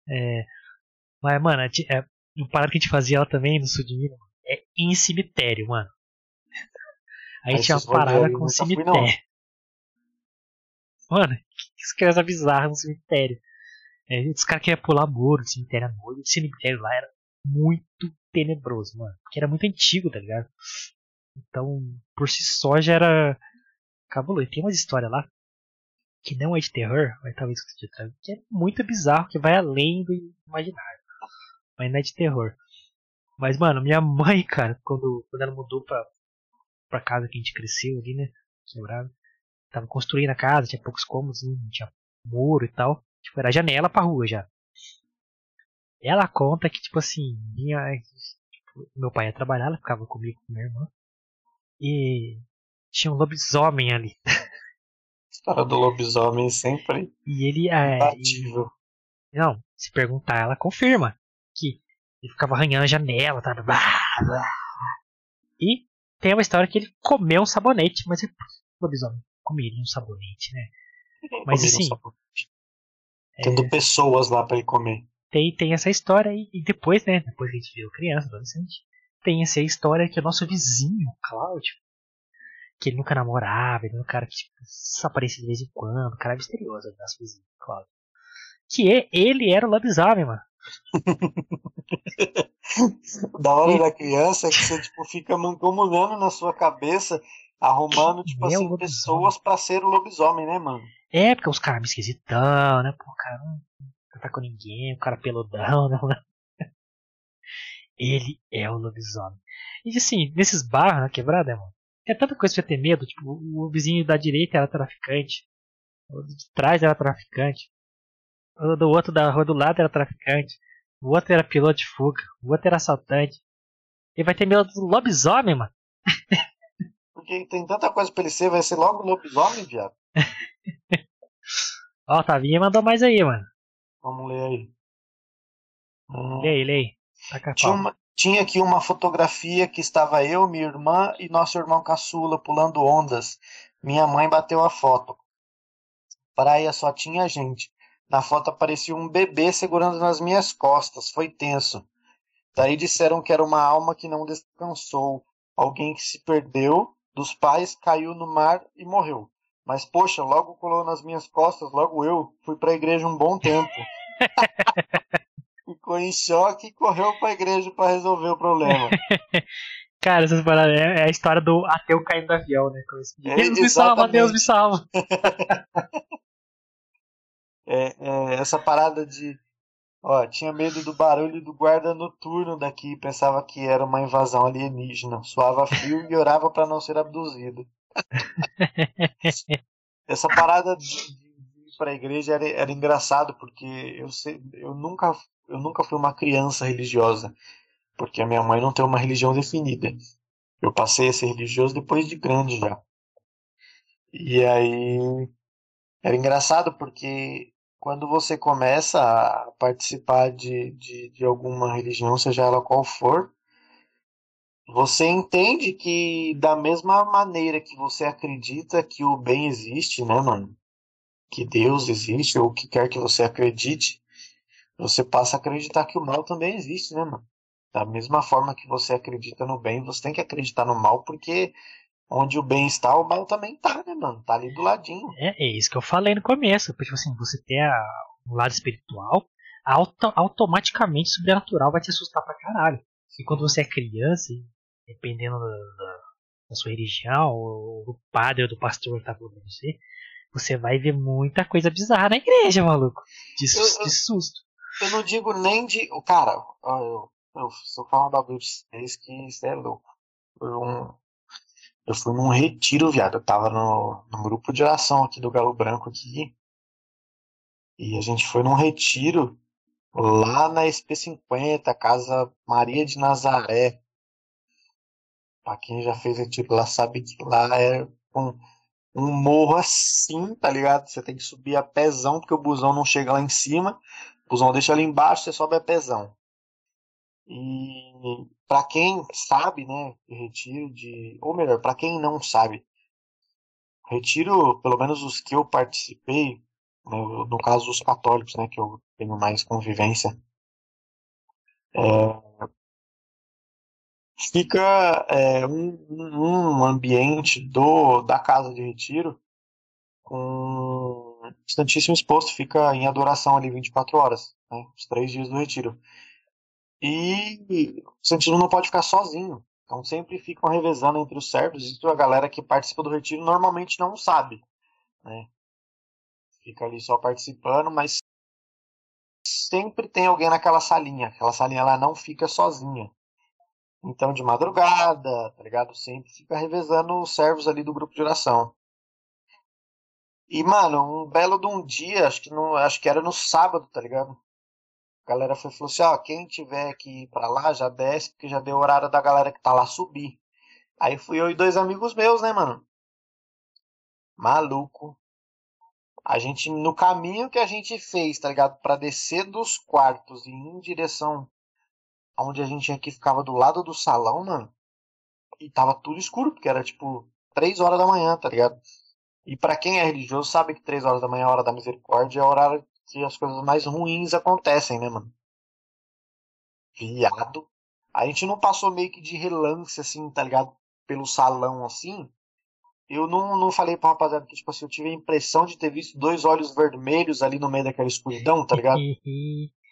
É, mas, mano, é, o parado que a gente fazia lá também no sul de Minas é em cemitério, mano. Aí, aí tinha uma parada com cemitério. Fui, mano, que criança bizarra no cemitério. É, os caras queriam pular muro de cemitério à noite. O cemitério lá era muito tenebroso, mano. Porque era muito antigo, tá ligado? Então, por si só já era cabuloso. Tem umas histórias lá que não é de terror, mas talvez que é muito bizarro, que vai além do imaginário. Mas não é de terror. Mas, mano, minha mãe, cara, quando, quando ela mudou pra, pra casa que a gente cresceu ali, né? Quebrado. Tava construindo a casa, tinha poucos cômodos, não tinha muro e tal. Tipo, era janela pra rua já. Ela conta que, tipo assim, minha, tipo, meu pai ia trabalhar, ela ficava comigo com minha irmã. E tinha um lobisomem ali. História do lobisomem sempre. E ele. É, e, não, se perguntar, ela confirma que ele ficava arranhando a janela, tá? E tem uma história que ele comeu um sabonete, mas o lobisomem comeria um sabonete, né? Mas assim. Um Tendo é, pessoas lá para ele comer. Tem, tem essa história aí, e depois, né? Depois que a gente viu criança, adolescente, tem essa história que o nosso vizinho, Cláudio, que ele nunca namorava, ele era um cara que tipo, só aparecia de vez em quando, um cara misterioso das coisinhas, claro. Que é, ele era o lobisomem, mano. da hora da criança é que você tipo, fica mancomunando na sua cabeça, arrumando tipo é assim, pessoas para ser o lobisomem, né, mano? É, porque os caras me esquisitão, né? Pô, o cara não, não tá com ninguém, o cara peludão, né? Ele é o lobisomem. E assim, nesses barros na quebrada, mano, é tanta coisa pra ter medo. Tipo, o vizinho da direita era traficante. O de trás era traficante. O do outro da rua do lado era traficante. O outro era piloto de fuga. O outro era assaltante. Ele vai ter medo do lobisomem, mano. Porque tem tanta coisa pra ele ser, vai ser logo lobisomem, viado. Ó, oh, Tavinha mandou mais aí, mano. Vamos ler aí. Hum. Lê aí, lê aí. Tinha, uma, tinha aqui uma fotografia que estava eu, minha irmã e nosso irmão caçula pulando ondas. Minha mãe bateu a foto. Praia só tinha gente. Na foto aparecia um bebê segurando nas minhas costas. Foi tenso. Daí disseram que era uma alma que não descansou. Alguém que se perdeu dos pais, caiu no mar e morreu. Mas, poxa, logo colou nas minhas costas, logo eu. Fui pra igreja um bom tempo. Ficou em choque e correu pra igreja para resolver o problema. Cara, essas paradas é, é a história do ateu caindo do avião, né? É, Deus me salva, Deus me salva. é, é, essa parada de. Ó, tinha medo do barulho do guarda noturno daqui, pensava que era uma invasão alienígena. Suava frio e orava para não ser abduzido. essa parada de, de ir pra igreja era, era engraçado, porque eu, sei, eu, nunca, eu nunca fui uma criança religiosa, porque a minha mãe não tem uma religião definida. Eu passei a ser religioso depois de grande já. E aí era engraçado porque quando você começa a participar de, de, de alguma religião, seja ela qual for, você entende que da mesma maneira que você acredita que o bem existe, né, mano? Que Deus existe, ou o que quer que você acredite, você passa a acreditar que o mal também existe, né, mano? Da mesma forma que você acredita no bem, você tem que acreditar no mal, porque onde o bem está, o mal também tá, né, mano? Tá ali do ladinho. É, é isso que eu falei no começo. Porque, tipo assim, você tem a, um lado espiritual, auto, automaticamente sobrenatural vai te assustar pra caralho. E quando você é criança, dependendo da, da, da sua religião, ou do padre ou do pastor que tá falando pra você, você vai ver muita coisa bizarra na igreja, maluco. De, eu, de susto. Eu não digo nem de. Cara, eu, eu, se eu falar bagulho de vocês que isso é louco. Um, eu fui num retiro, viado. Eu tava no, no grupo de oração aqui do Galo Branco aqui. E a gente foi num retiro lá na SP50, Casa Maria de Nazaré. Pra quem já fez retiro lá sabe que lá é um, um morro assim, tá ligado? Você tem que subir a pezão, porque o busão não chega lá em cima. Busão deixa ali embaixo, você sobe a pezão. E para quem sabe, né, retiro de, ou melhor, para quem não sabe, retiro, pelo menos os que eu participei, né, no caso os católicos, né, que eu tenho mais convivência, é, fica é, um, um ambiente do da casa de retiro com instantíssimo exposto, fica em adoração ali 24 horas, né, os três dias do retiro. E o Santino não pode ficar sozinho. Então sempre ficam revezando entre os servos. Isso a galera que participa do retiro normalmente não sabe. Né? Fica ali só participando, mas sempre tem alguém naquela salinha. Aquela salinha ela não fica sozinha. Então de madrugada, tá ligado? Sempre fica revezando os servos ali do grupo de oração. E, mano, um belo de um dia, acho que, no, acho que era no sábado, tá ligado? A galera foi, falou assim, ó, quem tiver que ir pra lá, já desce, porque já deu horário da galera que tá lá subir. Aí fui eu e dois amigos meus, né, mano? Maluco. A gente, no caminho que a gente fez, tá ligado? Pra descer dos quartos e ir em direção aonde a gente aqui ficava do lado do salão, mano. E tava tudo escuro, porque era tipo três horas da manhã, tá ligado? E para quem é religioso sabe que três horas da manhã é a hora da misericórdia, é o horário que as coisas mais ruins acontecem, né, mano? Viado. A gente não passou meio que de relance, assim, tá ligado? Pelo salão, assim. Eu não, não falei pra rapaziada que, tipo assim, eu tive a impressão de ter visto dois olhos vermelhos ali no meio daquela escuridão, tá ligado?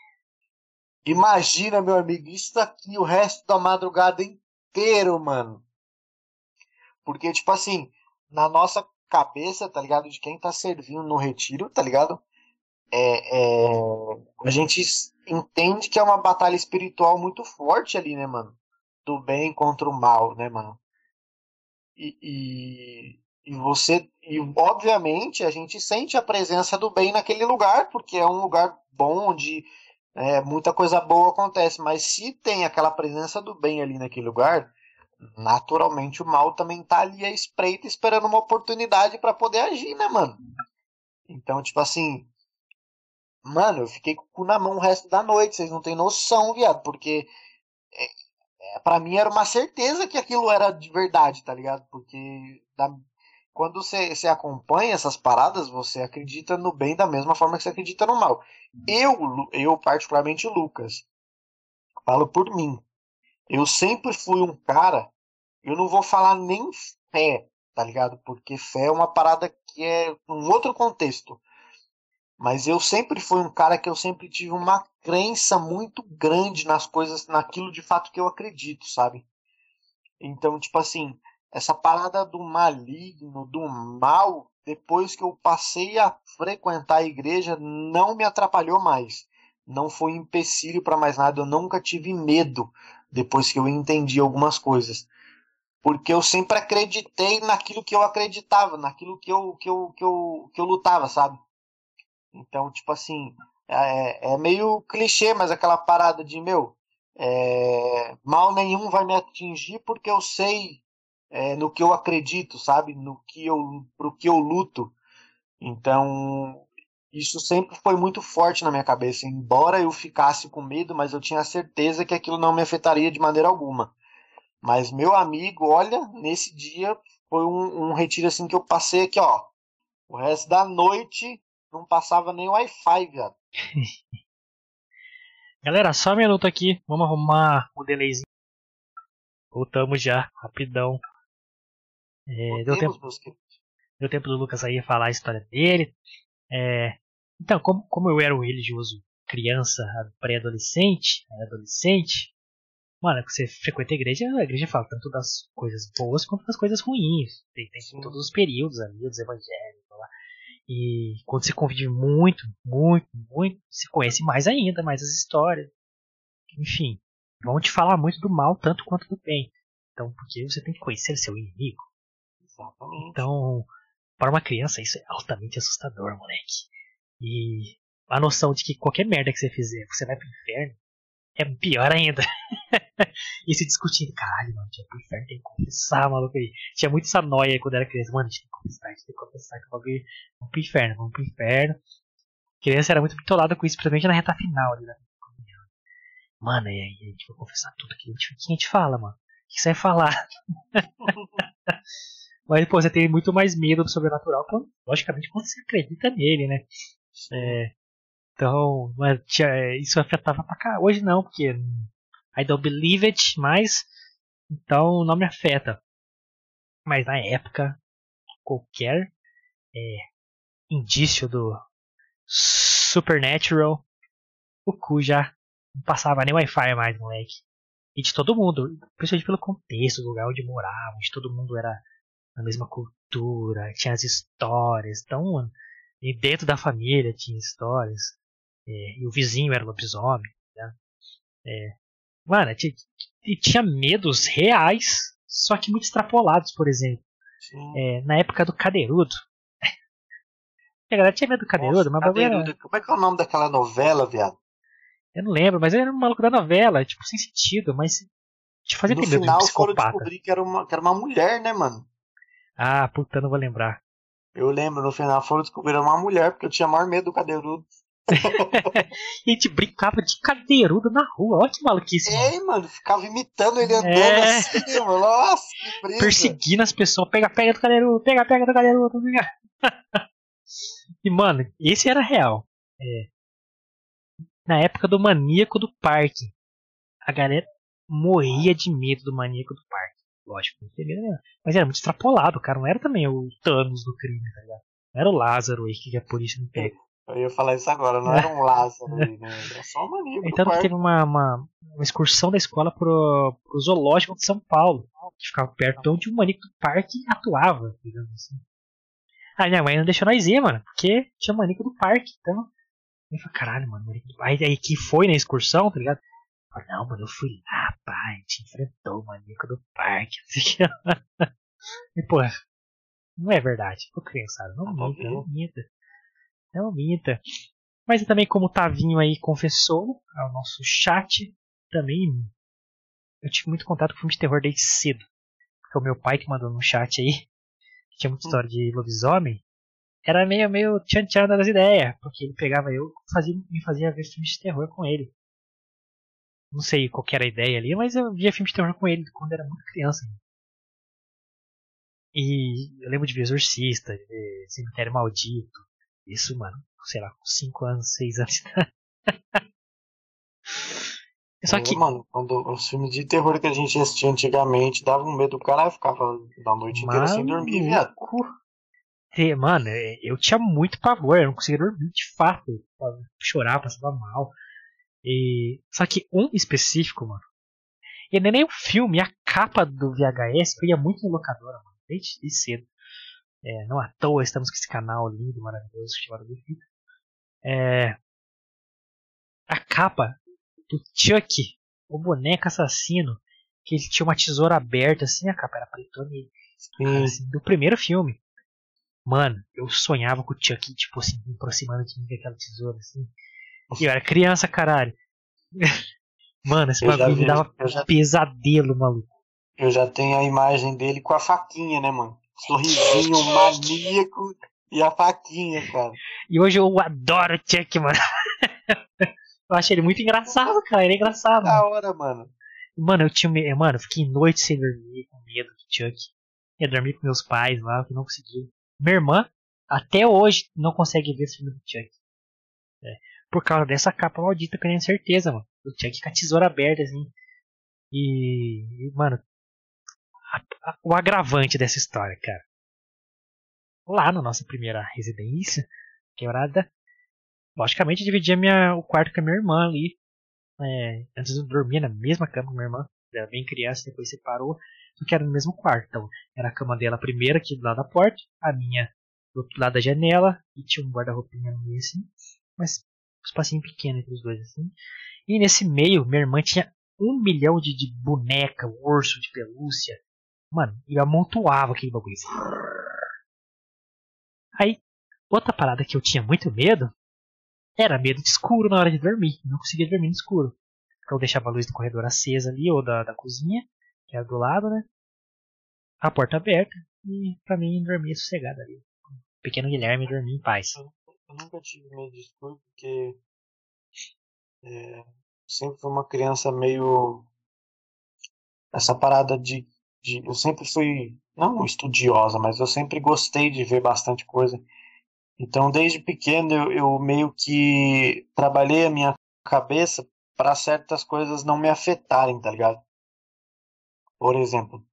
Imagina, meu amigo, isso aqui o resto da madrugada inteiro, mano. Porque, tipo assim, na nossa cabeça, tá ligado? De quem tá servindo no retiro, tá ligado? É, é, a gente entende que é uma batalha espiritual muito forte ali, né, mano? Do bem contra o mal, né, mano? E, e, e você, e obviamente a gente sente a presença do bem naquele lugar, porque é um lugar bom onde é, muita coisa boa acontece, mas se tem aquela presença do bem ali naquele lugar, naturalmente o mal também tá ali à espreita esperando uma oportunidade para poder agir, né, mano? Então, tipo assim, mano, eu fiquei com o cu na mão o resto da noite, vocês não têm noção, viado, porque é, é, para mim era uma certeza que aquilo era de verdade, tá ligado? Porque da, quando você, você acompanha essas paradas, você acredita no bem da mesma forma que você acredita no mal. Eu, eu particularmente Lucas, falo por mim. Eu sempre fui um cara, eu não vou falar nem fé, tá ligado? Porque fé é uma parada que é um outro contexto. Mas eu sempre fui um cara que eu sempre tive uma crença muito grande nas coisas, naquilo de fato que eu acredito, sabe? Então, tipo assim, essa parada do maligno, do mal, depois que eu passei a frequentar a igreja, não me atrapalhou mais. Não foi empecilho para mais nada, eu nunca tive medo depois que eu entendi algumas coisas. Porque eu sempre acreditei naquilo que eu acreditava, naquilo que eu, que eu, que eu, que eu lutava, sabe? Então, tipo assim, é, é meio clichê, mas aquela parada de, meu, é, mal nenhum vai me atingir porque eu sei é, no que eu acredito, sabe? No que eu, pro que eu luto. Então, isso sempre foi muito forte na minha cabeça. Embora eu ficasse com medo, mas eu tinha certeza que aquilo não me afetaria de maneira alguma. Mas meu amigo, olha, nesse dia foi um, um retiro assim que eu passei aqui, ó. O resto da noite não passava nem Wi-Fi, viado. Galera, só um minuto aqui. Vamos arrumar o delayzinho. Voltamos já, rapidão. É, deu, tempo, deu tempo do Lucas aí falar a história dele. É, então, como, como eu era um religioso criança, pré-adolescente, adolescente, mano, você frequenta a igreja, a igreja fala tanto das coisas boas quanto das coisas ruins. Tem, tem todos os períodos ali, dos evangelhos, lá. E quando você convive muito, muito, muito, você conhece mais ainda, mais as histórias. Enfim, vão te falar muito do mal tanto quanto do bem. Então, porque você tem que conhecer seu inimigo. Exatamente. Então, para uma criança, isso é altamente assustador, moleque. E a noção de que qualquer merda que você fizer, você vai pro inferno, é pior ainda. e se discutindo, caralho, mano, tinha pro inferno, tem que confessar, maluco aí. Tinha muito essa noia quando era criança, mano, a gente tem que confessar, a gente tem que confessar que o bagulho. Vamos pro inferno, vamos pro inferno. A criança era muito bitolada com isso, principalmente na reta final ali da Mano, e aí a gente vai confessar tudo que a gente, que a gente fala, mano. O que você vai falar? Mas, pô, você tem muito mais medo do sobrenatural, quando, logicamente, quando você acredita nele, né? É, então, isso afetava pra cá. Hoje não, porque I don't believe it, mas então não me afeta. Mas na época, qualquer é, indício do Supernatural, o cu já não passava nem Wi-Fi mais, moleque. E de todo mundo, principalmente pelo contexto do lugar onde moravam, de todo mundo era na mesma cultura, tinha as histórias, então e dentro da família tinha histórias, é, e o vizinho era lobisomem, né? É, mano, tinha, tinha medos reais, só que muito extrapolados, por exemplo. É, na época do Cadeirudo. A galera tinha medo do Cadeirudo, Nossa, mas Cadeirudo, era... Como é que é o nome daquela novela, viado? Eu não lembro, mas ele era um maluco da novela, tipo, sem sentido, mas te fazia ter medo de um psicopata. foram descobrir que era, uma, que era uma mulher, né, mano? Ah, puta, não vou lembrar. Eu lembro, no final foram descobrir uma mulher, porque eu tinha maior medo do cadeirudo. e a gente brincava de cadeirudo na rua, olha que maluquice. É, mano, ficava imitando ele andando é... assim, mano. Nossa, que brisa. Perseguindo as pessoas, pega, pega do cadeirudo, pega, pega do cadeirudo. e, mano, esse era real. É. Na época do maníaco do parque, a galera morria de medo do maníaco do parque. Lógico, mesmo. Mas era muito extrapolado, cara. Não era também o Thanos do crime, tá ligado? Não era o Lázaro aí que a polícia não pega. Eu ia falar isso agora, não era um Lázaro aí, né? Era só um maníaco. Então teve uma, uma, uma excursão da escola pro, pro zoológico de São Paulo, que ficava perto de onde o maníaco do parque atuava, digamos assim. Aí minha mãe não deixou nós ir, mano, porque tinha maníaco do parque, então. Eu falei, caralho, mano, maníaco do parque. Aí que foi na excursão, tá ligado? Eu falei, não, mano, eu fui lá, pai, a gente enfrentou o maníaco do parque. e, pô, não é verdade. Pô, criançada, não Ah, minta, tá não minta. Não minta. Mas também, como o Tavinho aí confessou ao nosso chat, também eu tive muito contato com filme de terror desde cedo. Porque o meu pai que mandou no chat aí, que tinha muita história de lobisomem, era meio, meio tchan-tchan das ideias. Porque ele pegava eu e fazia, me fazia ver filmes de terror com ele. Não sei qual que era a ideia ali, mas eu via filme de terror com ele quando era muito criança. E eu lembro de ver Exorcista, de ver Cemitério Maldito. Isso, mano, sei lá, com 5 anos, 6 anos. Só que, Mano, quando os filmes de terror que a gente assistia antigamente dava um medo do cara, ficava da noite inteira sem dormir, viado. Mano, eu tinha muito pavor, eu não conseguia dormir de fato. Eu chorava, passava mal. E... Só que um específico, mano. E é nem um filme, a capa do VHS, eu ia muito em locadora, mano, desde, desde cedo. É, não à toa estamos com esse canal lindo, maravilhoso, chamado do Fita. É, a capa do Chuck, o boneco assassino, que ele tinha uma tesoura aberta, assim, a capa era pretona e Sim. assim, do primeiro filme. Mano, eu sonhava com o Chuck, tipo assim, aproximando de mim com aquela tesoura, assim. E eu era criança, caralho. Mano, esse Eu bagulho me dava já- pesadelo, maluco. Eu já tenho a imagem dele com a faquinha, né, mano? Sorrisinho maníaco e a faquinha, cara. E hoje eu adoro o Chuck, mano. eu acho ele muito engraçado, cara. Ele é engraçado. Da hora, mano. Mano, eu tinha. Mano, eu fiquei noite sem dormir, com medo do Chuck. Ia dormir com meus pais lá, que não conseguiu. Minha irmã, até hoje, não consegue ver filme do Chuck. Por causa dessa capa maldita, que eu tenho certeza, mano. O Chuck com a tesoura aberta, assim. E. mano. a- a- o agravante dessa história, cara. Lá na nossa primeira residência, quebrada. Logicamente, eu dividia minha, o quarto com a minha irmã ali. É, antes eu dormia na mesma cama com minha irmã. Era bem criança, depois separou. Só que era no mesmo quarto. Então, era a cama dela primeira, aqui do lado da porta. A minha do outro lado da janela. E tinha um guarda-roupinha meio assim. Mas espacinho pequeno entre os dois assim. E nesse meio, minha irmã tinha um milhão de, de boneca, urso de pelúcia. Mano, e amontoava aquele bagulho. Aí, outra parada que eu tinha muito medo era medo de escuro na hora de dormir. Não conseguia dormir no escuro. Então eu deixava a luz do corredor acesa ali, ou da, da cozinha, que era do lado, né? A porta aberta, e pra mim dormir sossegado ali. O pequeno Guilherme dormia em paz. Eu nunca tive medo de escuro porque é, sempre fui uma criança meio. Essa parada de, de. Eu sempre fui. Não estudiosa, mas eu sempre gostei de ver bastante coisa. Então, desde pequeno, eu, eu meio que trabalhei a minha cabeça para certas coisas não me afetarem, tá ligado? Por exemplo,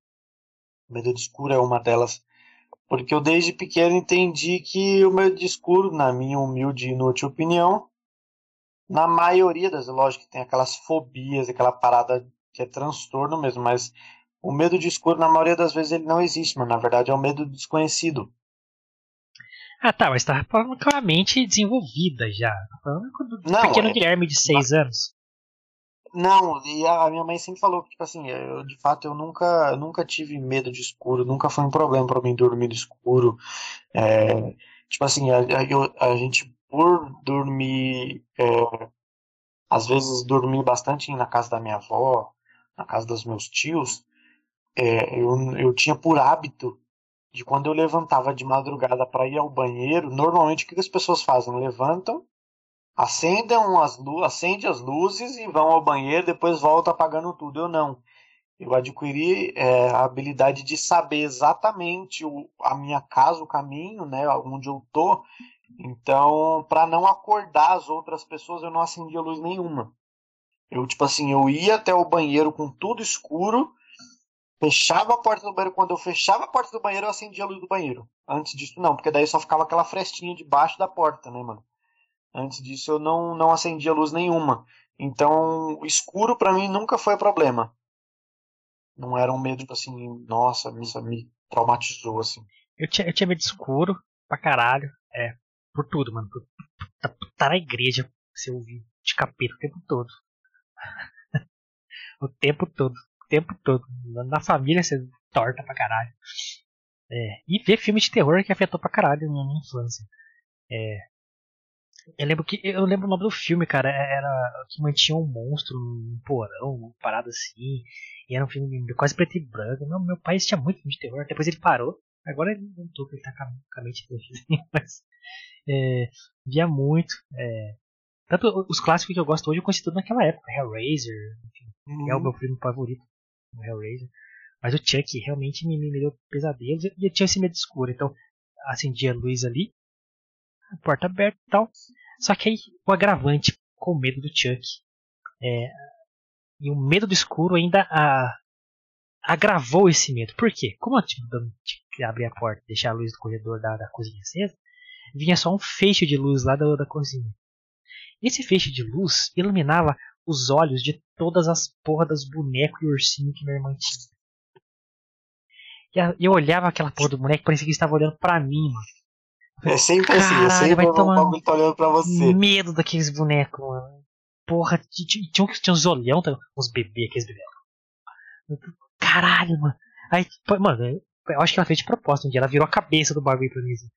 medo de escuro é uma delas. Porque eu desde pequeno entendi que o medo de escuro, na minha humilde e inútil opinião, na maioria das, lógico que tem aquelas fobias, aquela parada que é transtorno mesmo, mas o medo de escuro, na maioria das vezes, ele não existe, mano. Na verdade, é o medo do desconhecido. Ah tá, mas tá falando com a mente desenvolvida já. Tá falando com o Não, pequeno é- Guilherme de 6 anos. Não, e a minha mãe sempre falou que, tipo assim, eu, de fato, eu nunca, nunca tive medo de escuro, nunca foi um problema pra mim dormir no escuro. É, tipo assim, a, a- a gente, por dormir, é, às vezes dormir bastante na casa da minha avó, na casa dos meus tios, é, eu, eu tinha por hábito de quando eu levantava de madrugada para ir ao banheiro, normalmente o que as pessoas fazem? Levantam, acendem as, lu acende as luzes e vão ao banheiro, depois voltam apagando tudo. Eu não. Eu adquiri é, a habilidade de saber exatamente o, a minha casa, o caminho, né, onde eu tô. Então, para não acordar as outras pessoas, eu não acendia luz nenhuma. Eu, tipo assim, eu ia até o banheiro com tudo escuro, fechava a porta do banheiro. Quando eu fechava a porta do banheiro, eu acendia a luz do banheiro. Antes disso, não, porque daí só ficava aquela frestinha debaixo da porta, né, mano? Antes disso, eu não, não acendia luz nenhuma. Então, escuro para mim nunca foi problema. Não era um medo, tipo assim, nossa, isso me traumatizou, assim. Eu tinha, eu tinha medo de escuro pra caralho. É, por tudo, mano. Por, tá, tá na igreja, você ouvir de capeta o tempo todo. o tempo todo. O tempo todo. Na família você torta pra caralho. É, e ver filme de terror que afetou pra caralho na minha infância. É, eu lembro que eu lembro o nome do filme, cara, é, era que mantinha um monstro num porão, uma parada assim. E era um filme quase preto e branco. Meu, meu pai assistia muito filme de terror, depois ele parou. Agora ele não tô, ele tá com a mente mas é, via muito. É, tanto os clássicos que eu gosto hoje eu conheci tudo naquela época, Hellraiser, enfim, uhum. é o meu filme favorito, o Hellraiser. Mas o Chuck realmente me, me deu pesadelos e eu tinha esse medo escuro, então acendia a luz ali, a porta aberta e tal. Só que aí o agravante com medo do Chuck é, e o medo do escuro ainda a, agravou esse medo. Por quê? Como tinha que abrir a porta deixar a luz do corredor da, da cozinha acesa, vinha só um feixe de luz lá da, da cozinha. Esse feixe de luz iluminava os olhos de todas as porras dos bonecos e ursinho que minha irmã tinha. E eu olhava aquela porra do boneco parecia que estava olhando pra mim, mano. É sempre assim, é sempre vai tomar um tá olhando pra você. Medo daqueles bonecos, mano. Porra, tinha, tinha, uns olhão, uns bebês, aqueles bebês. Caralho, mano. Aí, mano, eu acho que ela fez de propósito um dia. Ela virou a cabeça do bagulho pra mim. Assim.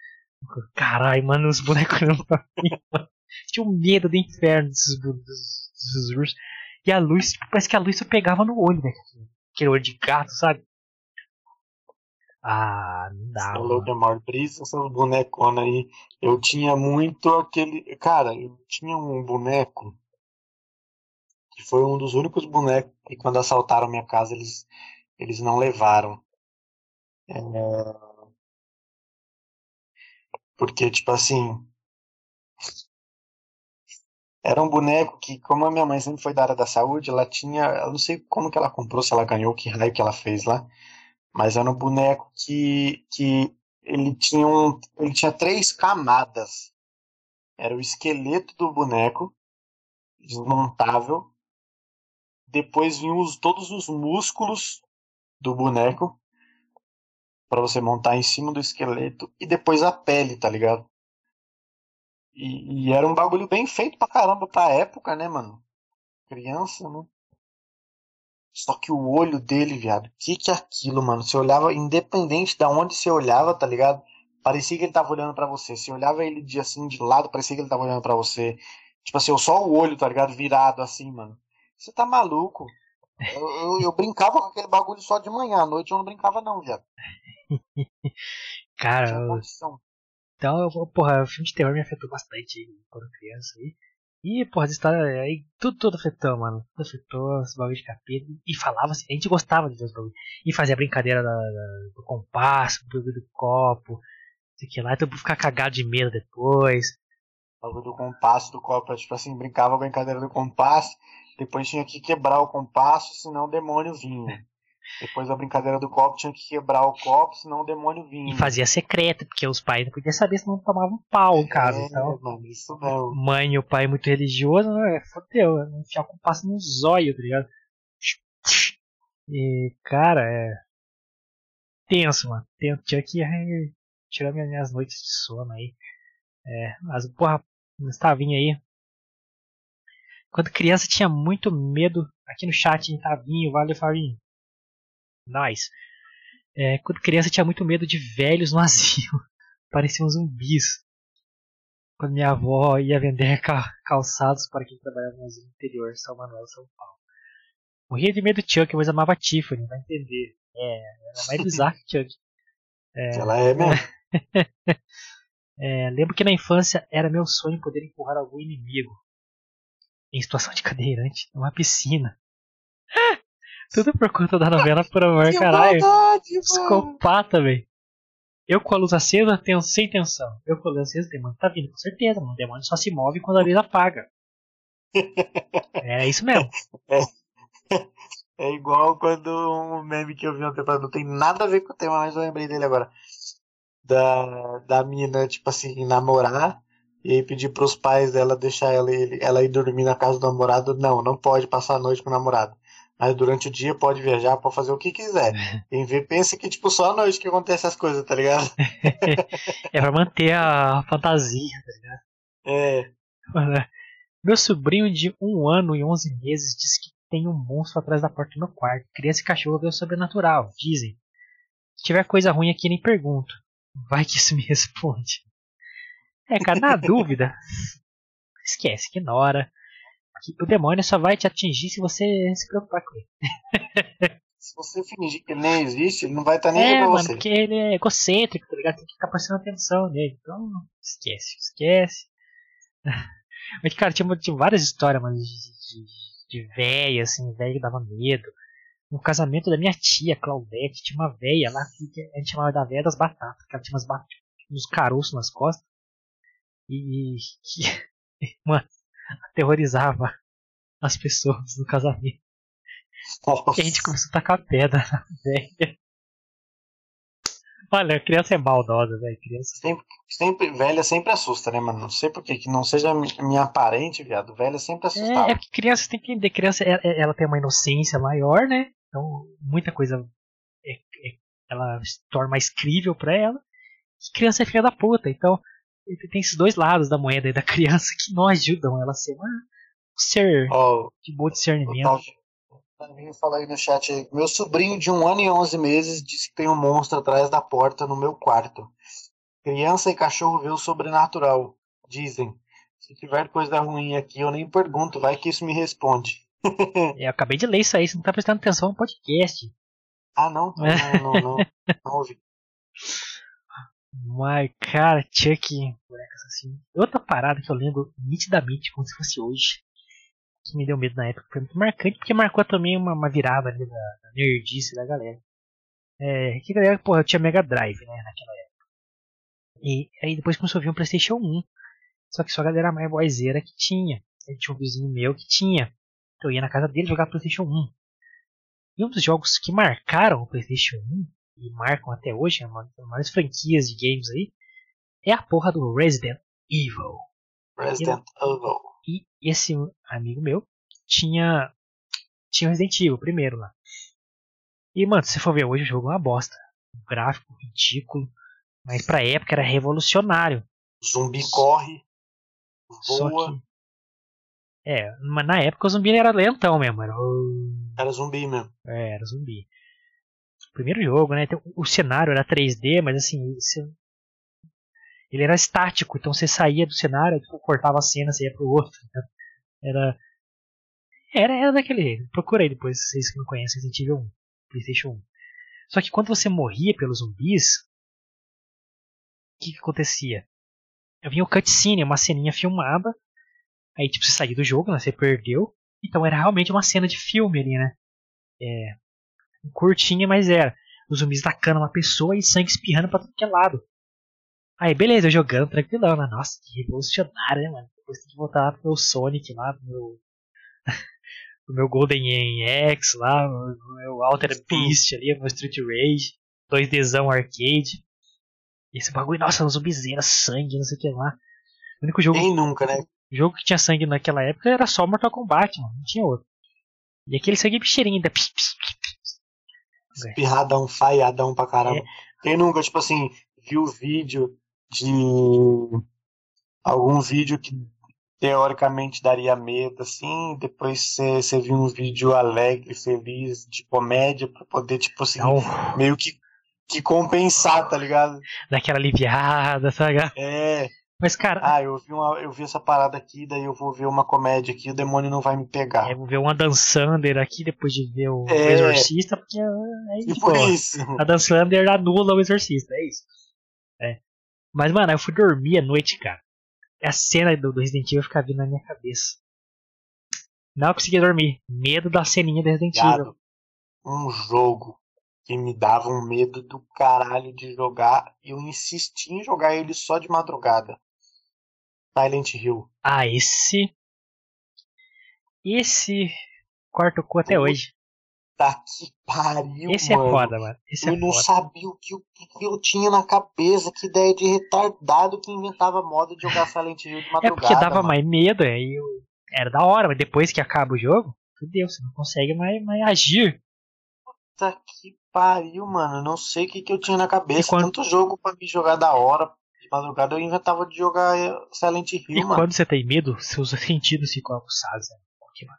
Caralho, mano, os bonecos olhando pra mim, mano. Tinha um medo do inferno desses, desses ursos. E a luz, parece que a luz só pegava no olho, velho. Aquele olho de gato, sabe? Ah, não dá. Falou de Amor Brisa, essas boneconas aí. Eu tinha muito aquele. Cara, eu tinha um boneco que foi um dos únicos bonecos que quando assaltaram minha casa eles, eles não levaram. É... Porque, tipo assim. Era um boneco que, como a minha mãe sempre foi da área da saúde, ela tinha. Eu não sei como que ela comprou, se ela ganhou, que raio que ela fez lá. Mas era um boneco que, que ele, tinha um, ele tinha três camadas. Era o esqueleto do boneco, desmontável. Depois vinham os, todos os músculos do boneco para você montar em cima do esqueleto e depois a pele, tá ligado? E, e, era um bagulho bem feito pra caramba pra época, né, mano? Criança, né? Só que o olho dele, viado, que que é aquilo, mano? Você olhava, independente de onde você olhava, tá ligado? Parecia que ele tava olhando para você. Se olhava ele de assim, de lado, parecia que ele tava olhando para você. Tipo assim, só o olho, tá ligado? Virado assim, mano. Você tá maluco? Eu, eu, eu, brincava com aquele bagulho só de manhã. À noite eu não brincava, não, viado. Cara, então, eu, porra, o filme de terror me afetou bastante quando criança aí. E, porra, as histórias aí, tudo, tudo afetou, mano. Tudo afetou, esse bagulho de capeta. E falava assim, a gente gostava de ver os. E fazia brincadeira da, da, do compasso, do, do copo, sei que lá, então ficar cagado de medo depois. O bagulho do compasso do copo, tipo assim, brincava a brincadeira do compasso, depois tinha que quebrar o compasso, senão o demônio vinha. Depois da brincadeira do copo, tinha que quebrar o copo, senão o demônio vinha. E fazia secreto, porque os pais não podiam saber se não tomavam pau em casa. É, então, mano, isso mesmo. Mãe e o pai muito religioso, né? Fodeu, né? enfiar o compasso no zóio, tá ligado? E, cara, é. Tenso, mano. Tenso. Tinha que tirar minhas noites de sono aí. É, mas, porra, Gustavinho aí. Quando criança tinha muito medo. Aqui no chat, Tavinho, valeu, Favinho. Nice. É, quando criança tinha muito medo de velhos no asilo. Pareciam zumbis. Quando minha avó ia vender calçados para quem trabalhava no asilo interior, São Manuel, São Paulo. Morria de medo de Chuck, mas amava Tiffany, vai entender. É, era mais bizarro que Chuck. É, Ela é mesmo. é, lembro que na infância era meu sonho poder empurrar algum inimigo em situação de cadeirante numa piscina. Tudo por conta da novela Por Amor, que caralho. Maldade, Psicopata, velho. Eu com a luz acesa tenho sem tensão. Eu com a luz acesa, o demônio tá vindo, com certeza, mano. O demônio só se move quando a luz apaga. é isso mesmo. É igual quando um meme que eu vi ontem, não tem nada a ver com o tema, mas eu lembrei dele agora. Da, da mina, tipo assim, namorar e aí pedir pros pais dela deixar ela, ela ir dormir na casa do namorado. Não, não pode passar a noite com o namorado. Mas durante o dia pode viajar, pode fazer o que quiser. Quem vê pensa que, tipo, só à noite que acontece as coisas, tá ligado? é pra manter a fantasia, tá ligado? É. Meu sobrinho de um ano e onze meses diz que tem um monstro atrás da porta do meu quarto. Criança e cachorro vê o sobrenatural, dizem. Se tiver coisa ruim aqui, nem pergunto. Vai que isso me responde. É, cara, na dúvida, esquece, ignora. O demônio só vai te atingir se você se preocupar com ele. se você fingir que ele nem existe, ele não vai estar tá nem é, aí pra mano, você. porque ele é egocêntrico, tá ligado? Tem que ficar prestando atenção nele. Então, esquece, esquece. Mas, cara, tinha, tinha várias histórias, mano, de, de, de véia, assim, velho que dava medo. No casamento da minha tia, Claudete, tinha uma véia lá que a gente chamava da véia das batatas, que ela tinha umas bat uns caroços nas costas. E que, mano, aterrorizava as pessoas no casamento. Nossa. A gente começou a tacar pedra na velha. Olha, criança é maldosa, velho. Criança. Sempre, sempre, velha sempre assusta, né, mano? Não sei por que não seja minha parente, viado. Velha sempre assusta. É, é porque criança tem que entender. Criança, ela, ela, tem uma inocência maior, né? Então, muita coisa é, é, ela se torna mais crível pra ela. E criança é filha da puta. Então, tem esses dois lados da moeda aí da criança que não ajudam ela a ser uma, um ser oh, de bom discernimento. Vim falar aí no chat. Meu sobrinho de um ano e onze meses disse que tem um monstro atrás da porta no meu quarto. Criança e cachorro vê o sobrenatural. Dizem. Se tiver coisa ruim aqui, eu nem pergunto. Vai que isso me responde. eu acabei de ler isso aí. Você não tá prestando atenção no podcast. Ah, não? Não, não, não, não, não ouvi. Mas, cara, Chuck, boneco assassino. Outra parada que eu lembro nitidamente, como se fosse hoje que me deu medo na época. Foi muito marcante, porque marcou também uma, uma virada ali da, da nerdice da galera. É, que galera, porra, eu tinha Mega Drive, né, naquela época. E aí depois começou a vir um Playstation 1. Só que só a galera mais boizeira que tinha. Aí tinha um vizinho meu que tinha. Então eu ia na casa dele jogar Playstation 1. E um dos jogos que marcaram o Playstation 1, e marcam até hoje, é uma das maiores franquias de games aí, é a porra do Resident Evil. Resident Evil. E esse amigo meu tinha tinha Resident Evil primeiro lá. E, mano, se for ver hoje o jogo é uma bosta. Um gráfico ridículo. Mas pra época era revolucionário. Zumbi corre, voa. Que, é, mas na época o zumbi era lentão mesmo. Era, era zumbi mesmo. É, era zumbi. Primeiro jogo, né? O cenário era 3D, mas assim, ele era estático, então você saía do cenário, tipo, cortava a cena, você ia pro outro. Né? Era, era. Era daquele. Procurei depois, vocês que não conhecem Resident Evil 1, PlayStation 1. Só que quando você morria pelos zumbis, o que, que acontecia? Eu vinha o cutscene, uma ceninha filmada. Aí tipo, você saía do jogo, né? Você perdeu. Então era realmente uma cena de filme ali, né? É. Curtinha, mas era. Os zumbis tacando uma pessoa e sangue espirrando pra todo que é lado. Aí, beleza, eu jogando tranquilão, né? Nossa, que revolucionário, né, mano? Depois tem que voltar pro meu Sonic lá, pro meu. pro meu Golden X lá, pro meu Alter Beast ali, meu Street Rage, 2Dzão arcade. Esse bagulho, nossa, zumbizeira, sangue, não sei o que lá. O único jogo. Quem nunca, né? O jogo que tinha sangue naquela época era só Mortal Kombat, mano, não tinha outro. E aquele sangue bicheirinho ainda. Espirradão, falhadão pra caramba. É. Quem nunca, tipo assim, viu vídeo de algum vídeo que teoricamente daria medo, assim, depois você viu um vídeo alegre, feliz, de comédia, pra poder, tipo assim, Não. meio que, que compensar, tá ligado? Daquela aliviada, sabe? É. Mas, cara. Ah, eu vi, uma, eu vi essa parada aqui, daí eu vou ver uma comédia aqui, o demônio não vai me pegar. É, vou ver uma Dan Sander aqui depois de ver o, é. Exorcista, porque é isso. Tipo, isso. A Dan Sander anula o Exorcista, é isso. É. Mas, mano, eu fui dormir à noite, cara. A cena do, do Resident Evil ficava vindo na minha cabeça. Não conseguia dormir. Medo da ceninha do Resident Evil. Um jogo que me dava um medo do caralho de jogar e eu insisti em jogar ele só de madrugada. Silent Hill. Ah, esse. Esse. Corta o cu até hoje. Puta que pariu, Esse mano. é foda, mano. Esse eu é não foda. sabia o que, o que eu tinha na cabeça, que ideia de retardado que inventava moda de jogar Silent Hill de É madrugada. porque dava mano. mais medo, aí eu... era da hora, mas depois que acaba o jogo, fudeu, você não consegue mais, mais agir. Puta que pariu, mano. Eu não sei o que, que eu tinha na cabeça. Quando- Tanto jogo pra me jogar da hora. De madrugada eu inventava de jogar eh, Silent Hill, E mano. quando você tem medo, seus sentidos ficam aguçados. Né? Porque, mano,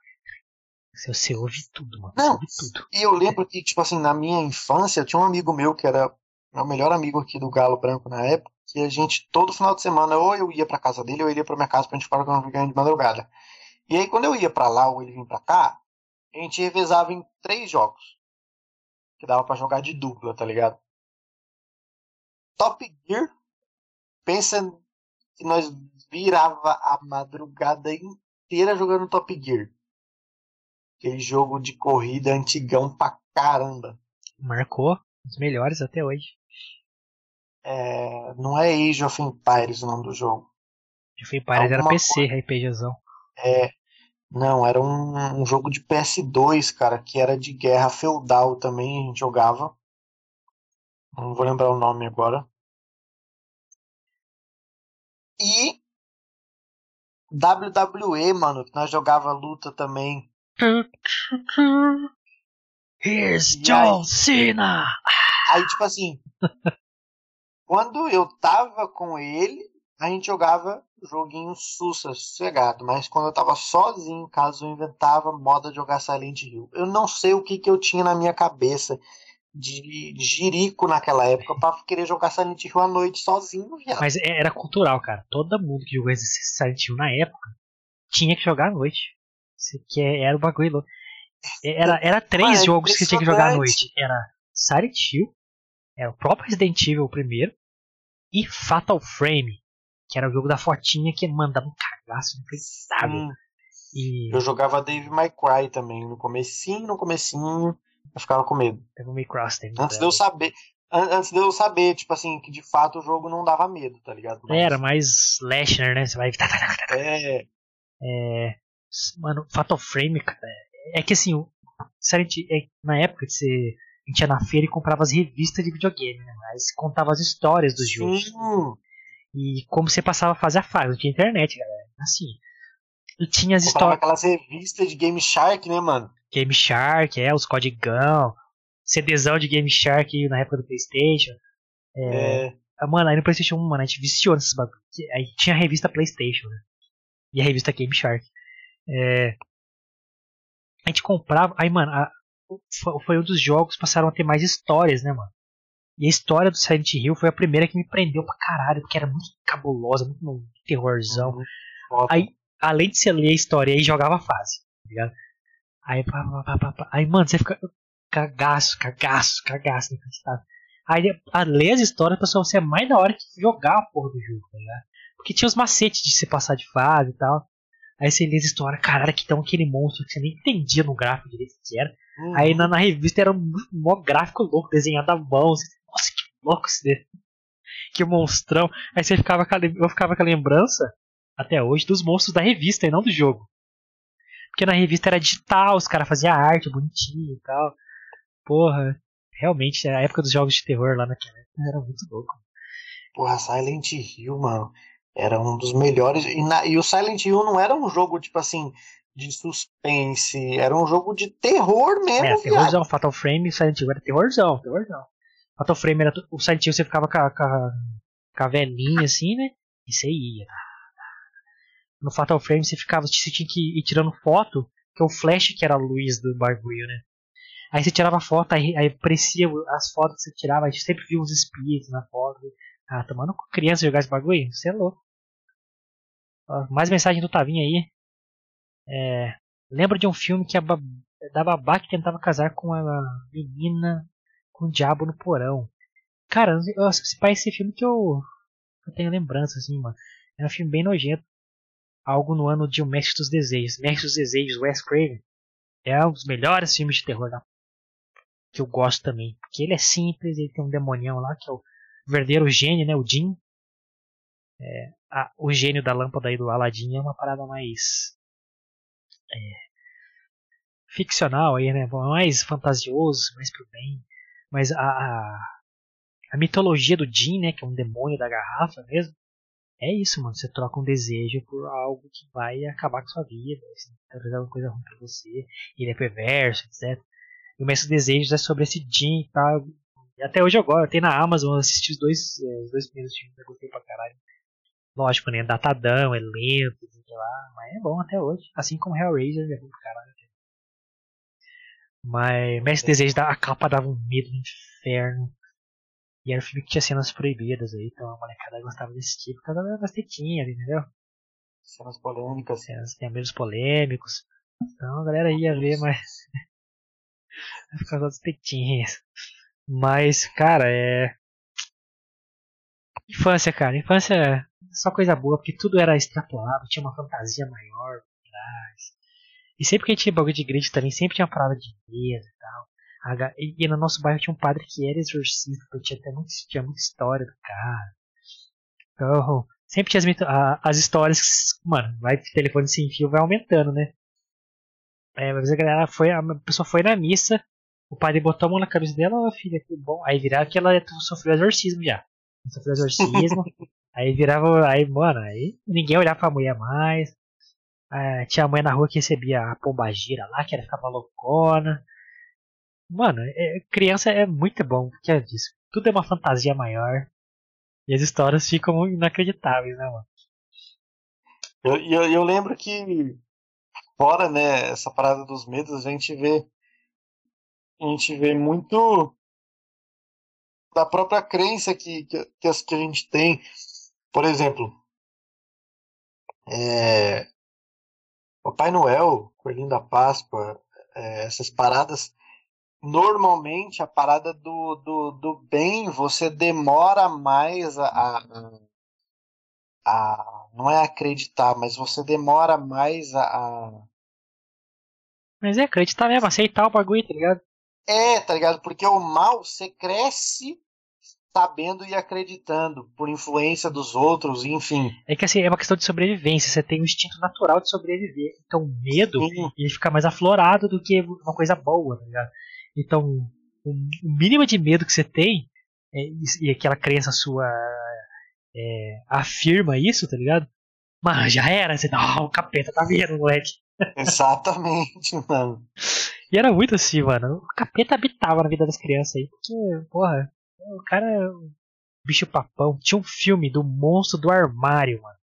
Você, você ouve tudo, mano. Você Não. ouve tudo. E eu lembro que, tipo assim, na minha infância, eu tinha um amigo meu que era o melhor amigo aqui do Galo Branco na época, que a gente, todo final de semana, ou eu ia pra casa dele, ou ele ia pra minha casa pra gente ficar jogando de madrugada. E aí, quando eu ia pra lá, ou ele vinha pra cá, a gente revezava em três jogos. Que dava pra jogar de dupla, tá ligado? Top Gear, pensa que nós virava a madrugada inteira jogando Top Gear. Aquele jogo de corrida antigão pra caramba. Marcou os melhores até hoje. É, não é Age of Empires o nome do jogo. Já foi Empires era Alguma PC, RPGzão. É, não, era um, um jogo de PS2, cara, que era de guerra feudal também, a gente jogava. Não vou lembrar o nome agora. E WWE, mano, que nós jogava luta também. Here's John Cena! Aí, tipo assim, quando eu tava com ele, a gente jogava joguinho sussa, sossegado. Mas quando eu tava sozinho em casa, eu inventava moda de jogar Silent Hill. Eu não sei o que, que eu tinha na minha cabeça de jirico naquela época pra querer jogar Silent Hill à noite sozinho, viado. Mas é- era cultural, cara. Todo mundo que jogou Silent Hill na época tinha que jogar à noite. Que é- era o bagulho louco. É, Era, era três é jogos que tinha que jogar à noite. Era Silent Hill, era o próprio Resident Evil o primeiro, e Fatal Frame, que era o jogo da fotinha que mandava um cagaço inacreditável. E eu jogava Dave My Cry também, no comecinho, no comecinho, eu ficava com medo. teve. Antes de eu saber, an- antes de eu saber, tipo assim, que de fato o jogo não dava medo, tá ligado? Mas- Era mais slasher, né? Você vai. É, É, mano, Fatal Frame, cara, é que assim, Silent, é, na época que você, a gente ia na feira e comprava as revistas de videogame, né? Mas contava as histórias dos jogos. sim. E como você passava fase a fase, não tinha internet, galera. Assim. E tinha as histórias. aquelas revistas de Game Shark, né, mano? Game Shark, é, os codigão, CDzão de Game Shark na época do Playstation. É, Ah, Mano, aí no Playstation 1, mano, a gente viciou nesses bagulho. Aí tinha a revista Playstation, né? E a revista Game Shark. É, a gente comprava. Aí, mano, a- foi, um dos jogos que passaram a ter mais histórias, né, mano? E a história do Silent Hill foi a primeira que me prendeu pra caralho, porque era muito cabulosa, muito terrorzão. Uhum. Aí, além de você ler a história, aí jogava a fase, tá ligado? Aí, pá, pá, pá, pá, aí mano, você fica cagaço, cagaço, cagaço, inacreditável. Aí, a ler as histórias, pessoal, você é mais da hora que jogar a porra do jogo, tá ligado? Porque tinha os macetes de você passar de fase e tal. Aí você lê as histórias, caralho, que então aquele monstro que você nem entendia no gráfico direito que era. Uhum. Aí na, na revista era um mó gráfico louco, desenhado à mão. Você, Nossa, que louco esse desenho. Que monstrão. Aí você ficava com a, lem- eu ficava com a lembrança, até hoje, dos monstros da revista e não do jogo. Porque na revista era digital, os caras faziam arte bonitinho e tal. Porra, realmente, a época dos jogos de terror lá naquela época era muito louco. Porra, Silent Hill, mano, era um dos melhores. E, na- e o Silent Hill não era um jogo, tipo assim, de suspense, era um jogo de terror mesmo, viado. terrorzão, Fatal Frame e Silent Hill era terrorzão, terrorzão. Fatal Frame era. O Silent Hill você ficava com a, com a, com a velhinha assim, né? E você ia. No Fatal Frame você ficava. Você tinha que ir tirando foto, que é o flash que era a luz do bagulho, né? Aí você tirava foto, aí, aí aparecia as fotos que você tirava, a gente sempre via uns espíritos na foto. Ah, tomando criança jogar esse bagulho? Você é louco. Ó, mais mensagem do Tavinho aí. É, lembro de um filme que a ba- da babá que tentava casar com a menina com o diabo no porão. Cara, eu- pai esse filme que eu, eu tenho lembrança, assim, mano. É um filme bem nojento. Algo no ano de O Mestre dos Desejos. Mestre dos Desejos, Wes Craven. É um dos melhores filmes de terror da que eu gosto também. Porque ele é simples, ele tem um demonião lá, que é o verdadeiro gênio, né? O Jin. É, a- o gênio da lâmpada aí do Aladdin é uma parada mais. é, ficcional aí, né? Mais fantasioso, mais pro bem. Mas a, a, a mitologia do Jin, né? Que é um demônio da garrafa mesmo. É isso, mano. Você troca um desejo por algo que vai acabar com sua vida. Assim, talvez alguma coisa ruim pra você. Ele é perverso, etc. E o Mestre Desejos é sobre esse Jin e tal. E até hoje eu gosto. Tem na Amazon, eu assisti os dois, é, os dois primeiros filmes, eu gostei pra caralho. Lógico, né? Datadão, é lento, sei lá, mas é bom até hoje. Assim como Hellraiser é bom pra caralho. Mas Mestre Desejo, a capa dava um medo no inferno. E era um filme que tinha cenas proibidas aí, então a molecada gostava desse tipo, por causa das tetinhas, entendeu? Cenas polêmicas. Cenas menos polêmicos. Então a galera ia ver, mas. por causa das tetinhas. Mas, cara, é. Infância, cara. Infância é só coisa boa, porque tudo era extrapolado, tinha uma fantasia maior por trás. E sempre que a gente tinha bagulho de igreja também, sempre tinha uma parada de mesa e tal. E, no nosso bairro tinha um padre que era exorcista, tinha até muito, tinha muita história do cara. Então, sempre tinha as, as histórias que, mano, vai telefone sem fio vai aumentando, né? É, mas a galera foi, a pessoa foi na missa, o padre botou a mão na cabeça dela, ó oh, filha, que bom. Aí virava que ela sofreu exorcismo já. Sofreu exorcismo. aí virava, aí, mano, aí ninguém olhava pra mulher mais. É, tinha a mãe na rua que recebia a pombagira lá, que era ficava loucona. Mano, é, criança é muito bom, porque é disso. Tudo é uma fantasia maior. E as histórias ficam inacreditáveis, né, mano? Eu, eu, eu lembro que, fora, né, essa parada dos medos, a gente vê. A gente vê muito da própria crença que, que, que a gente tem. Por exemplo, é, o Pai Noel, Coelhinho da Páscoa, é, essas paradas normalmente a parada do, do, do bem você demora mais a, a, a, não é acreditar, mas você demora mais a, a... Mas é acreditar mesmo, aceitar o bagulho, tá ligado? É, tá ligado? Porque o mal você cresce sabendo e acreditando por influência dos outros, enfim. É que assim, é uma questão de sobrevivência, você tem um instinto natural de sobreviver. Então o medo Sim. ele fica mais aflorado do que uma coisa boa, tá ligado? Então, o, mínimo de medo que você tem, é, e aquela crença sua é, afirma isso, tá ligado? Mas já era, você, não, o capeta tá vendo, moleque. Exatamente, mano. E era muito assim, mano. O capeta habitava na vida das crianças aí, porque, porra, o cara é um bicho papão. Tinha um filme do monstro do armário, mano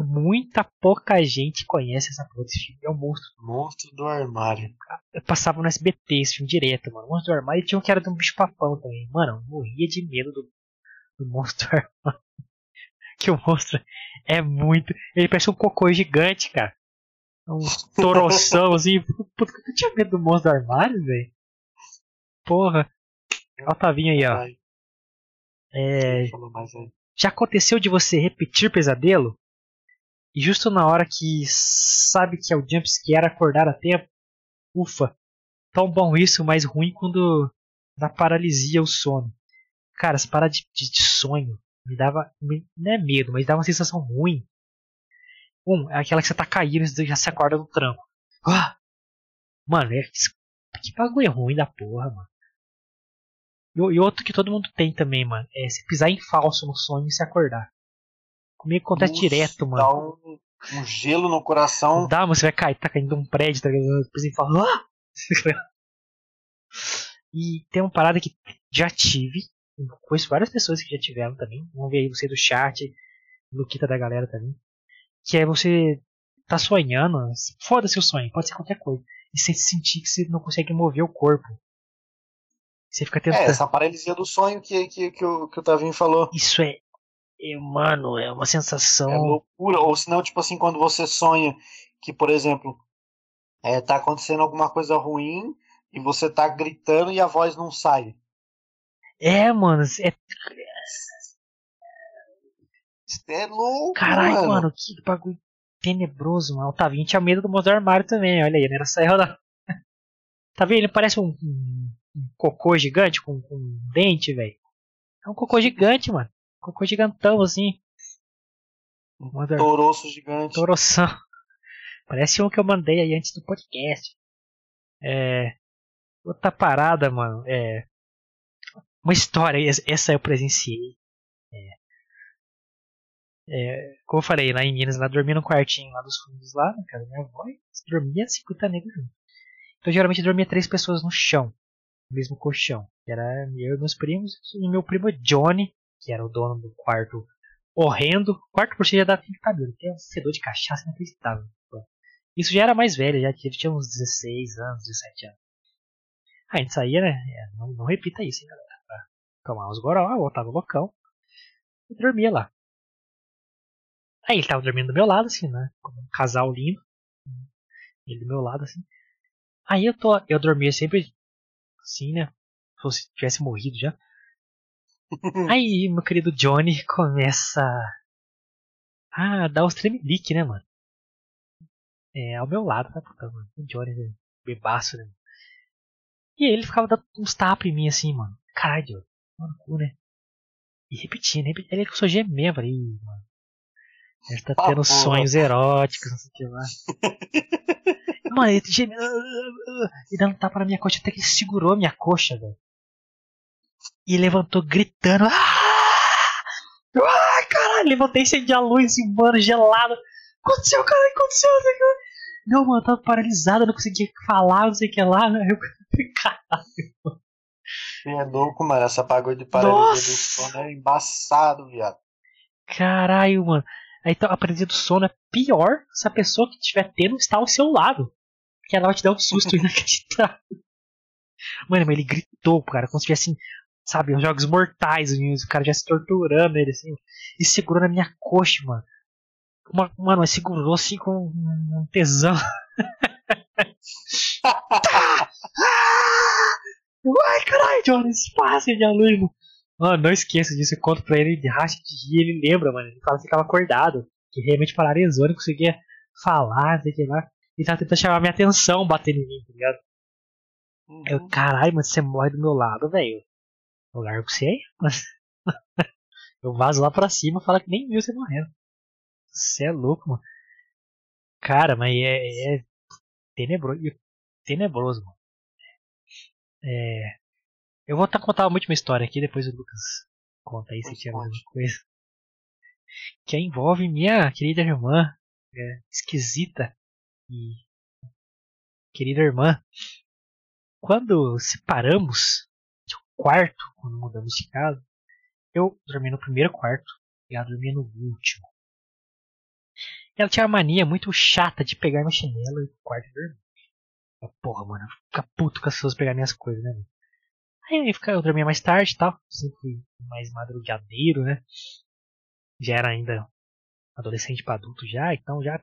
muita pouca gente conhece essa porra desse filme. É o monstro. Monstro do armário. Eu passava no SBT esse filme direto, mano. Monstro do armário e tinha um que era de um bicho papão também. Mano, eu morria de medo do, do monstro do armário. que o monstro é muito. Ele parece um cocô gigante, cara. Um toroção assim. Puta, eu tinha medo do monstro do armário, velho. Porra. Olha o Tavinho aí, ó. É. Já aconteceu de você repetir pesadelo? E justo na hora que sabe que é o jumpscare acordar a tempo, ufa, tão bom isso, mas ruim quando dá paralisia o sono. Cara, essa parada de, de, de sonho me dava, não é medo, mas dava uma sensação ruim. Um, é aquela que você tá caindo e já se acorda no tranco. Ah! Mano, é, que bagulho ruim da porra, mano. E, e, outro que todo mundo tem também, mano, é se pisar em falso no sonho e se acordar. Comigo acontece Nossa, direto, mano. Dá um, um, gelo no coração. Dá, mas você vai cair, tá caindo um prédio, tá ligado? Depois ele fala. Ah! e tem uma parada que já tive. Conheço várias pessoas que já tiveram também. Vamos ver aí você do chat, Luquita da galera também. Que é você tá sonhando, foda-se o sonho, pode ser qualquer coisa. E você sentir que você não consegue mover o corpo. Você fica tentando. É, essa paralisia do sonho que, que, que, o, que o Tavinho falou. Isso é e, mano, é uma sensação. É loucura. Ou senão, tipo assim, quando você sonha que, por exemplo, é, tá acontecendo alguma coisa ruim e você tá gritando e a voz não sai. É, mano. É, é louco. Caralho, mano. mano, que bagulho tenebroso, mano. O Tavinho tinha medo do do armário também. Olha aí, não era sair da. Tá vendo? Ele parece um, um, um cocô gigante com, com um dente, velho. É um cocô gigante, mano. Cocô gigantão assim. Toroço gigante. Toroção. Parece um que eu mandei aí antes do podcast. É. Outra parada, mano. É. Uma história, essa eu presenciei. É. É, como eu falei, lá em Minas, lá dormia no quartinho lá dos fundos lá, na casa da minha avó, e dormia 50 negros junto. Então geralmente dormia três pessoas no chão, no mesmo colchão. Era eu e meus primos, e meu primo Johnny, que era o dono do quarto horrendo. Quarto por si já dá fim de cabelo, que é um fedor de cachaça inacreditável. Isso já era mais velho, já tinha uns 16 anos, 17 anos. Aí a gente saía, né? É, não, não repita isso, hein, galera. Pra tomar uns goró, voltava loucão. E dormia lá. Aí ele tava dormindo do meu lado, assim, né? Como um casal lindo. Ele do meu lado, assim. Aí eu tô. Eu dormia sempre assim, né? Se tivesse morrido já. Aí meu querido Johnny começa a dar os tremelique, né, mano? É, ao meu lado, tá mano. O Johnny, né? bebaço, né? E ele ficava dando uns tapas em mim assim, mano. Caralho, mano, cu, né? E repetindo, repetindo. Ele começou a gemer, falei, mano. Ele tá tendo ah, sonhos eróticos, não sei o que lá. mano, ele gemendo. E dando tapa na minha coxa, até que ele segurou a minha coxa, velho. E levantou gritando. Ah! Ai, caralho, levantei sem a luz, assim, mano, gelado. Aconteceu, cara, aconteceu, não, mano, eu tava paralisado, não conseguia falar, não sei o que lá. Eu... Caralho, é louco, mano. Essa bagulho de paralisia do sono é embaçado, viado. Caralho, mano. Então, a paralisia do sono é pior se a pessoa que estiver tendo está ao seu lado. Porque ela vai te dar um susto inacreditável. Mano, mas ele gritou, cara, como se tivesse, sabe, os jogos mortais, o cara já se torturando ele, assim, e segurou na minha coxa, mano. Uma, mano, segurou assim com um tesão. Uai, caralho, Johnny, espaço de aluno. Mano, não esqueça disso. Eu conto pra ele, ele racha de rir, ele lembra, mano. Ele fala que ficava acordado. Que realmente paralisou, não conseguia falar, sei que lá. Ele tava tentando chamar minha atenção, batendo em mim, tá ligado? Uhum. Eu, caralho, mano, você morre do meu lado, velho. Eu largo você aí, mas. eu vazo lá pra cima e falo que nem viu você morrendo. Você é louco, mano. Cara, mas é, é tenebroso. Tenebroso, mano. É, eu vou contar uma última história aqui, depois o Lucas conta aí se tiver alguma coisa. Que envolve minha querida irmã, é, esquisita e querida irmã. Quando separamos quarto, quando mudamos de casa, eu dormi no primeiro quarto e ela dormia no último. Ela tinha uma mania muito chata de pegar meu chinelo e quarto dormir. Porra, mano, fica puto com as pessoas pegar minhas coisas, né? Aí eu, eu dormia mais tarde e tal. Sempre mais madrugadeiro, né? Já era ainda adolescente para adulto já, então já.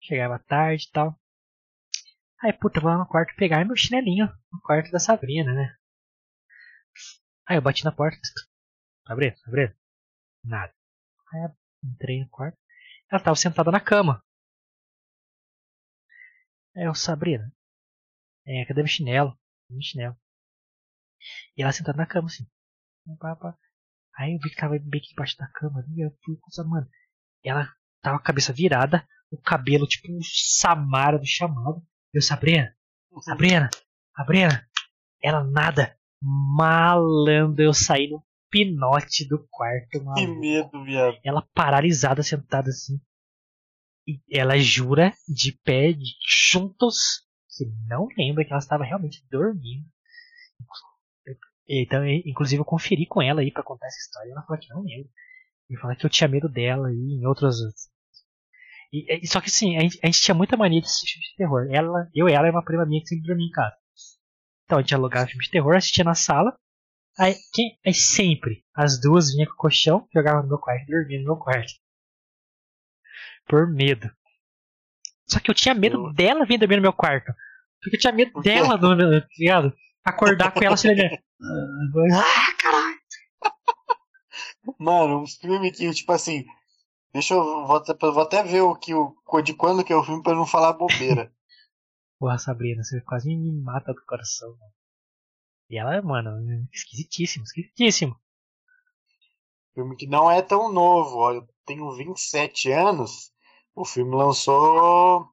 Chegava tarde e tal. Aí, puta, vou lá no quarto pegar meu chinelinho no quarto da Sabrina, né? Aí eu bati na porta. Sabrina, Sabrina. Nada. Aí eu Entrei no quarto. Ela estava sentada na cama. É, o Sabrina. É, cadê meu chinelo? Meu chinelo. E ela sentada na cama, assim. Aí eu vi que tava bem aqui embaixo da cama. E eu fui com mano. Ela tava com a cabeça virada, o cabelo tipo um Samara do chamado. Eu, Sabrina, Sabrina, Sabrina. Ela nada. Malandro, eu saí no pinote do quarto, mano. Que medo, viado. Ela paralisada, sentada assim. E ela jura de pé, de juntos, que não lembra que ela estava realmente dormindo. Então, inclusive, eu conferi com ela aí para contar essa história. E ela falou que não lembra. E falou que eu tinha medo dela e em outras. E, e, só que assim, a gente, a gente, tinha muita mania de assistir filme de terror. Ela, eu e ela é uma prima minha que sempre dormia em casa. Então a gente alugava filme de terror, assistia na sala. Aí, quem, aí sempre as duas vinham com o colchão, jogavam no meu quarto e dormiam no meu quarto. Por medo. Só que eu tinha medo eu... dela vir dormir no meu quarto. Porque eu tinha medo dela, do, tá ligado? Acordar com ela assim, Ah, caralho! Mano, um filme que, tipo assim. Deixa eu. Vou até, vou até ver o que, o, de quando que é o filme pra não falar bobeira. Porra, Sabrina, você quase me mata do coração, mano. E ela, mano, esquisitíssimo, esquisitíssimo. Filme que não é tão novo, ó, eu tenho 27 anos. O filme lançou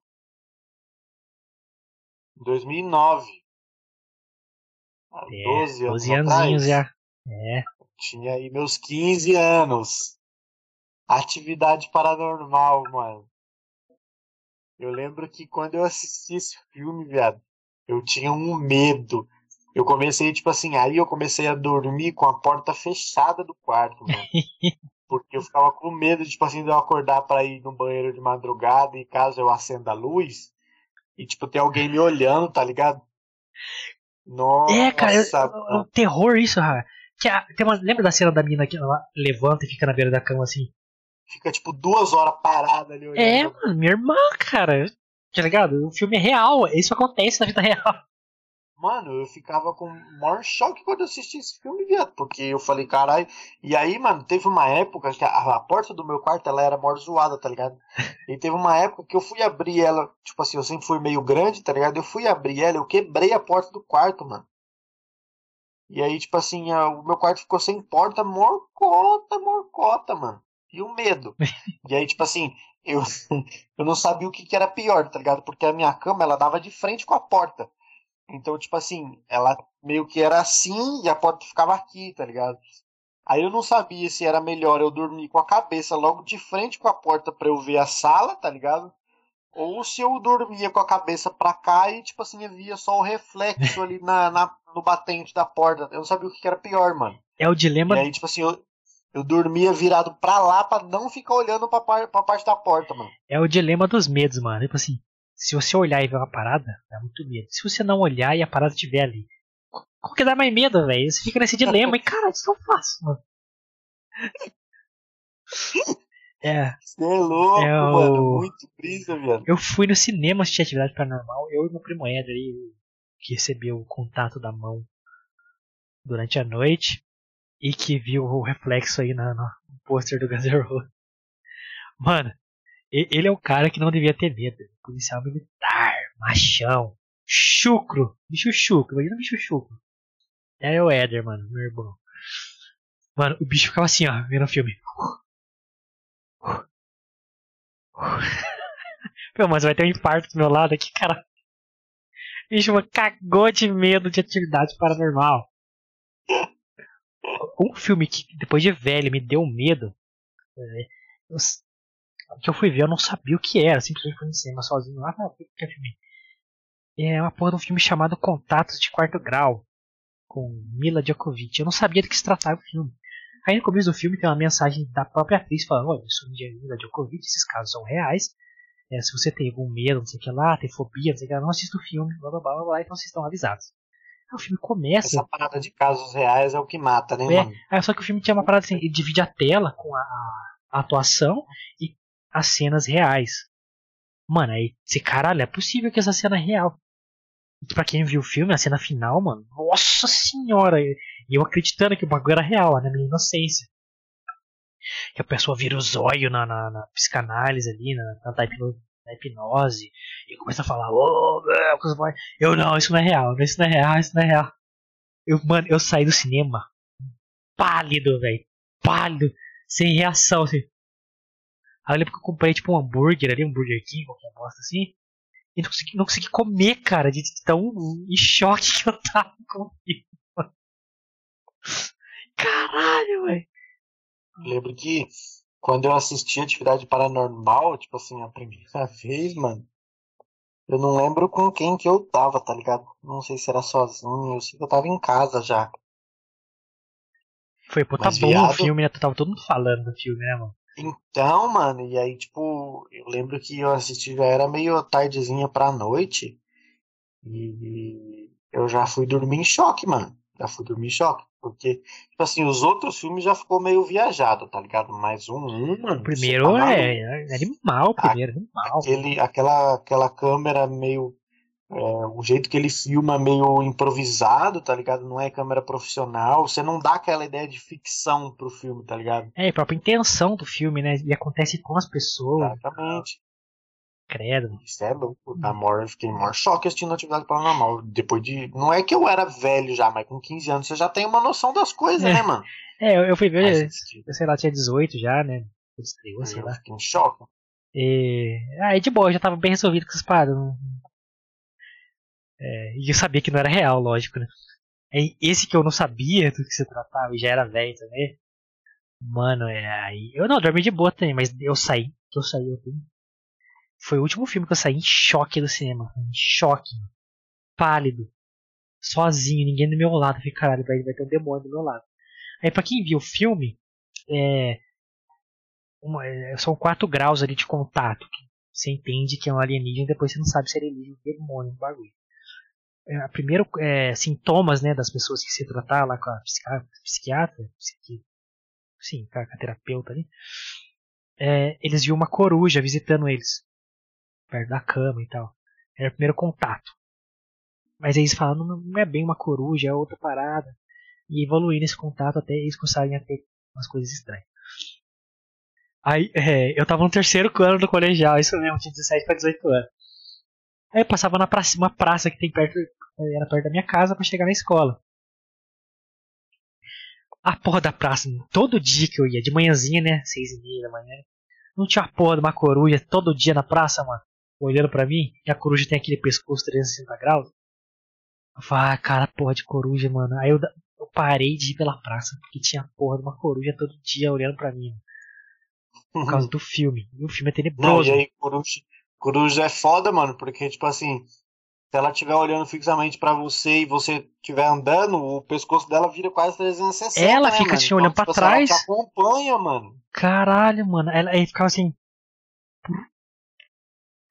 2009. É, 12 anos 12 aninhos atrás. já. É. Tinha aí meus 15 anos. Atividade paranormal, mano. Eu lembro que quando eu assisti esse filme, viado, eu tinha um medo. Eu comecei, tipo assim, aí eu comecei a dormir com a porta fechada do quarto, mano. Porque eu ficava com medo, tipo assim, de eu acordar pra ir no banheiro de madrugada e caso eu acenda a luz e, tipo, ter alguém me olhando, tá ligado? Nossa, É, cara, eu- é um terror isso, cara. Que a- tem uma- lembra da cena da mina que ela levanta e fica na beira da cama assim? Fica, tipo, duas horas parada ali olhando. É, mano, minha irmã, cara. Tá ligado? O filme é real, isso acontece na vida real. Mano, eu ficava com o maior choque quando eu assisti esse filme, viado. Porque eu falei, caralho. E aí, mano, teve uma época que a, a porta do meu quarto ela era maior zoada, tá ligado? E teve uma época que eu fui abrir ela, tipo assim, eu sempre fui meio grande, tá ligado? Eu fui abrir ela, eu quebrei a porta do quarto, mano. E aí, tipo assim, a- o meu quarto ficou sem porta, morcota, morcota, mano. E o medo. E aí, tipo assim, eu, eu não sabia o que, que era pior, tá ligado? Porque a minha cama, ela dava de frente com a porta. Então, tipo assim, ela meio que era assim e a porta ficava aqui, tá ligado? Aí eu não sabia se era melhor eu dormir com a cabeça logo de frente com a porta pra eu ver a sala, tá ligado? Ou se eu dormia com a cabeça pra cá e, tipo assim, eu via só o reflexo ali na, na- no batente da porta. Eu não sabia o que que era pior, mano. É o dilema. E aí, tipo assim, eu, eu dormia virado pra lá pra não ficar olhando pra, par- pra parte da porta, mano. É o dilema dos medos, mano. Tipo assim, se você olhar e ver uma parada, dá muito medo. Se você não olhar e a parada estiver ali, qual que dá mais medo, velho? Você fica nesse dilema e, cara, isso eu faço, mano. É, Você é louco, É mano. Muito brisa, viado. eu fui no cinema assistir atividade paranormal, eu e meu primo Éder aí, que recebeu o contato da mão durante a noite e que viu o reflexo aí na, no pôster do Guns N' Roses. Mano, ele é o cara que não devia ter medo. Policial militar, machão, chucro, bicho chucro, imagina bicho chucro. É o Éder, mano, meu irmão. Mano, o bicho ficava assim, ó, vendo o filme. Pô, mas vai ter um infarto do meu lado aqui, cara. Bicho, cagou de medo de atividade paranormal. Um filme que depois de velho me deu medo. é, eu que eu fui ver, eu não sabia o que era. Simplesmente fui no cinema sozinho lá. Ah, que é filme? É uma porra de um filme chamado Contatos de Quarto Grau. Com Mila Djokovic. Eu não sabia do que se tratava o filme. Aí no começo do filme tem uma mensagem da própria atriz falando: Olha, eu sou Mila Djokovic, esses casos são reais. É, se você tem algum medo, não sei o que lá, tem fobia, não sei o que lá, não assista o filme, blá blá blá, blá então vocês estão avisados. Aí o filme começa. Essa parada de casos reais é o que mata, né, É, mano? aí só que o filme tinha uma parada assim, ele divide a tela com a, a atuação e as cenas reais. Mano, aí, esse caralho, é possível que essa cena é real. E pra quem viu o filme, a cena final, mano, nossa senhora! E eu acreditando que o bagulho era real, na minha inocência. Que a pessoa vira o zóio na, na, na psicanálise ali, na, na, na hipnose, e começa a falar, boa." eu não, isso não é real, isso não é real, isso não é real. Eu, mano, eu saí do cinema pálido, velho. Pálido. Sem reação, assim. Aí eu lembro que eu comprei, tipo, um hambúrguer ali, um Burger King, qualquer bosta assim. E não consegui, não consegui comer, cara, de tão em choque que eu tava com o filme. Caralho, velho. Lembro que quando eu assisti Atividade Paranormal, tipo assim, a primeira vez, mano, eu não lembro com quem que eu tava, tá ligado? Não sei se era sozinho, eu sei que eu tava em casa já. Foi, pô, tá Mas, bom o viado- filme, né? Tava todo mundo falando do filme, né, mano? Então, mano, e aí, tipo, eu lembro que eu assisti já era meio tardezinha pra noite. E eu já fui dormir em choque, mano. Já fui dormir em choque. Porque, tipo assim, os outros filmes já ficou meio viajado, tá ligado? Mas um, um mano. O primeiro tá é, é animal, o primeiro, animal. Aquele, aquela, aquela câmera meio. é, o jeito que ele filma meio improvisado, tá ligado? Não é câmera profissional. Você não dá aquela ideia de ficção pro filme, tá ligado? É, a própria intenção do filme, né? E acontece com as pessoas, Exatamente. Credo. Isso é louco. Na maior, eu fiquei em maior choque assistindo Atividade Paranormal. Depois de. Não é que eu era velho já, mas com 15 anos você já tem uma noção das coisas, É. né, mano? É, eu, eu fui ver, eu sei lá, tinha 18 já, né? Estreou, sei eu lá. fiquei em choque. E... Aí de boa, eu já tava bem resolvido com essas paradas. É, e eu sabia que não era real, lógico, né? É esse que eu não sabia do que se tratava e já era velho também. Mano, é aí. Eu não, dormi de boa também, mas eu saí. Eu saí, eu tenho. Foi o último filme que eu saí em choque do cinema. Em choque. Pálido. Sozinho, ninguém do meu lado. Falei, caralho, vai, vai ter um demônio do meu lado. Aí pra quem viu o filme, é, uma, é, são quatro graus ali de contato. Você entende que é um alienígena, depois você não sabe se é alienígena ou demônio, um bagulho. É, primeiro, é, sintomas né, das pessoas que se trataram lá com a psiquiatra, psiqui, sim, com a terapeuta ali, é, eles viam uma coruja visitando eles, perto da cama e tal. Era o primeiro contato. Mas eles falaram, não, é bem uma coruja, é outra parada. E evoluindo esse contato até eles começarem a ter umas coisas estranhas. Aí, é, eu tava no terceiro ano do colegial, isso mesmo, tinha 17 para 18 anos. Aí eu passava na praça, uma praça que tem perto, era perto da minha casa para chegar na escola. A porra da praça, todo dia que eu ia, de manhãzinha, né, seis e meia da manhã, não tinha a porra de uma coruja todo dia na praça, mano, olhando pra mim, e a coruja tem aquele pescoço 360 graus. Eu ah, cara, porra de coruja, mano. Aí eu, eu parei de ir pela praça, porque tinha a porra de uma coruja todo dia olhando pra mim. Por causa do filme. E o filme é tenebroso. Não, e aí, coruja, coruja é foda, mano, porque, tipo assim, se ela estiver olhando fixamente para você e você estiver andando, o pescoço dela vira quase 360. Ela né, fica mano? te olhando então, pra tipo, assim, trás. Ela te acompanha, mano. Caralho, mano. Ela aí ficava assim.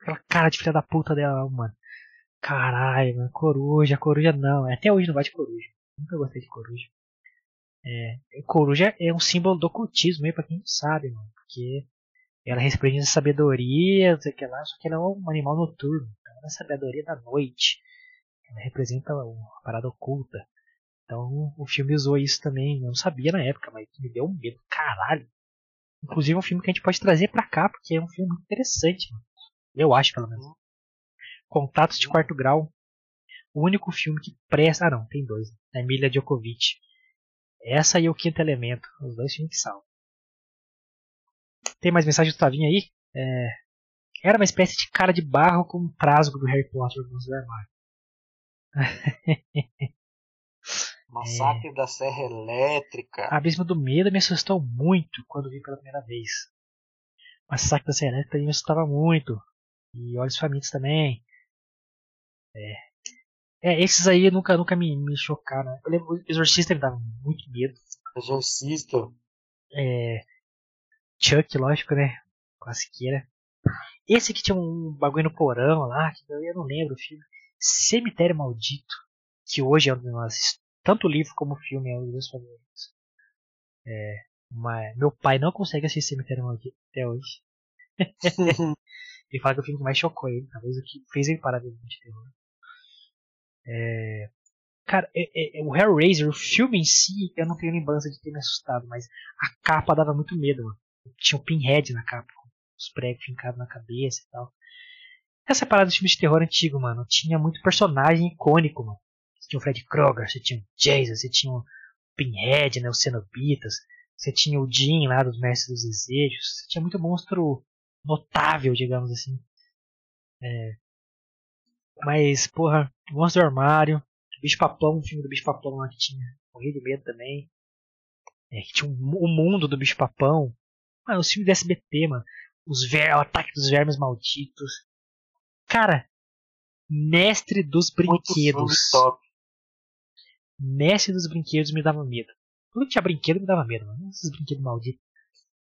Aquela cara de filha da puta dela, mano. Caralho, mano. Coruja, coruja não. Até hoje não vai de coruja. Nunca gostei de coruja. É, coruja é um símbolo do ocultismo aí, pra quem não sabe, mano. Porque ela representa sabedoria, não sei o que lá, só que ela é um animal noturno. Ela é a sabedoria da noite. Ela representa uma parada oculta. Então o filme usou isso também. Eu não sabia na época, mas me deu um medo, caralho. Inclusive é um filme que a gente pode trazer pra cá, porque é um filme muito interessante, mano. Eu acho, pelo menos. Contatos de quarto grau. O único filme que presta. Ah, não, tem dois. A Emília Djokovic. Essa e o Quinto Elemento. Os dois filmes que salvam. Tem mais mensagem do Tavinho aí? É, era uma espécie de cara de barro com um trasgo do Harry Potter no do armário. Massacre é... da Serra Elétrica. Abismo do Medo me assustou muito quando vi pela primeira vez. Massacre da Serra Elétrica me assustava muito. E Olhos Famintos também. É. É, esses aí nunca, nunca me, me chocaram. Eu lembro, o Exorcista me dava muito medo. Exorcista. É. Chuck, lógico, né? Classiqueira. Esse que tinha um bagulho no porão lá, que eu não lembro o filme. Cemitério Maldito. Que hoje é um dos tanto o livro como o filme é um dos meus favoritos. É, mas meu pai não consegue assistir Cemitério Maldito até hoje. ele fala que é o filme que mais chocou ele, talvez o que fez ele parar de de terror. É, cara, é, é, o Hellraiser, o filme em si, eu não tenho lembrança de ter me assustado, mas a capa dava muito medo, mano. Tinha um pinhead na capa, os pregos fincados na cabeça e tal. Essa parada de filme de terror antigo, mano, tinha muito personagem icônico, mano. Você tinha o Fred Krueger, você tinha o Jason, você tinha o Pinhead, né, os Cenobitas, você tinha o Jim lá dos Mestres dos Desejos, você tinha muito monstro notável, digamos assim. É. Mas, porra, Monstro do Armário, Bicho Papão, o filme do Bicho Papão lá que tinha morri de medo também. É, que tinha o um, um mundo do Bicho Papão. Mano, os filmes do SBT, mano. Os ver, o Ataque dos Vermes Malditos. Cara, Mestre dos Brinquedos. top. Mestre dos Brinquedos me dava medo. Tudo que tinha brinquedo me dava medo, mano. Esses brinquedos malditos.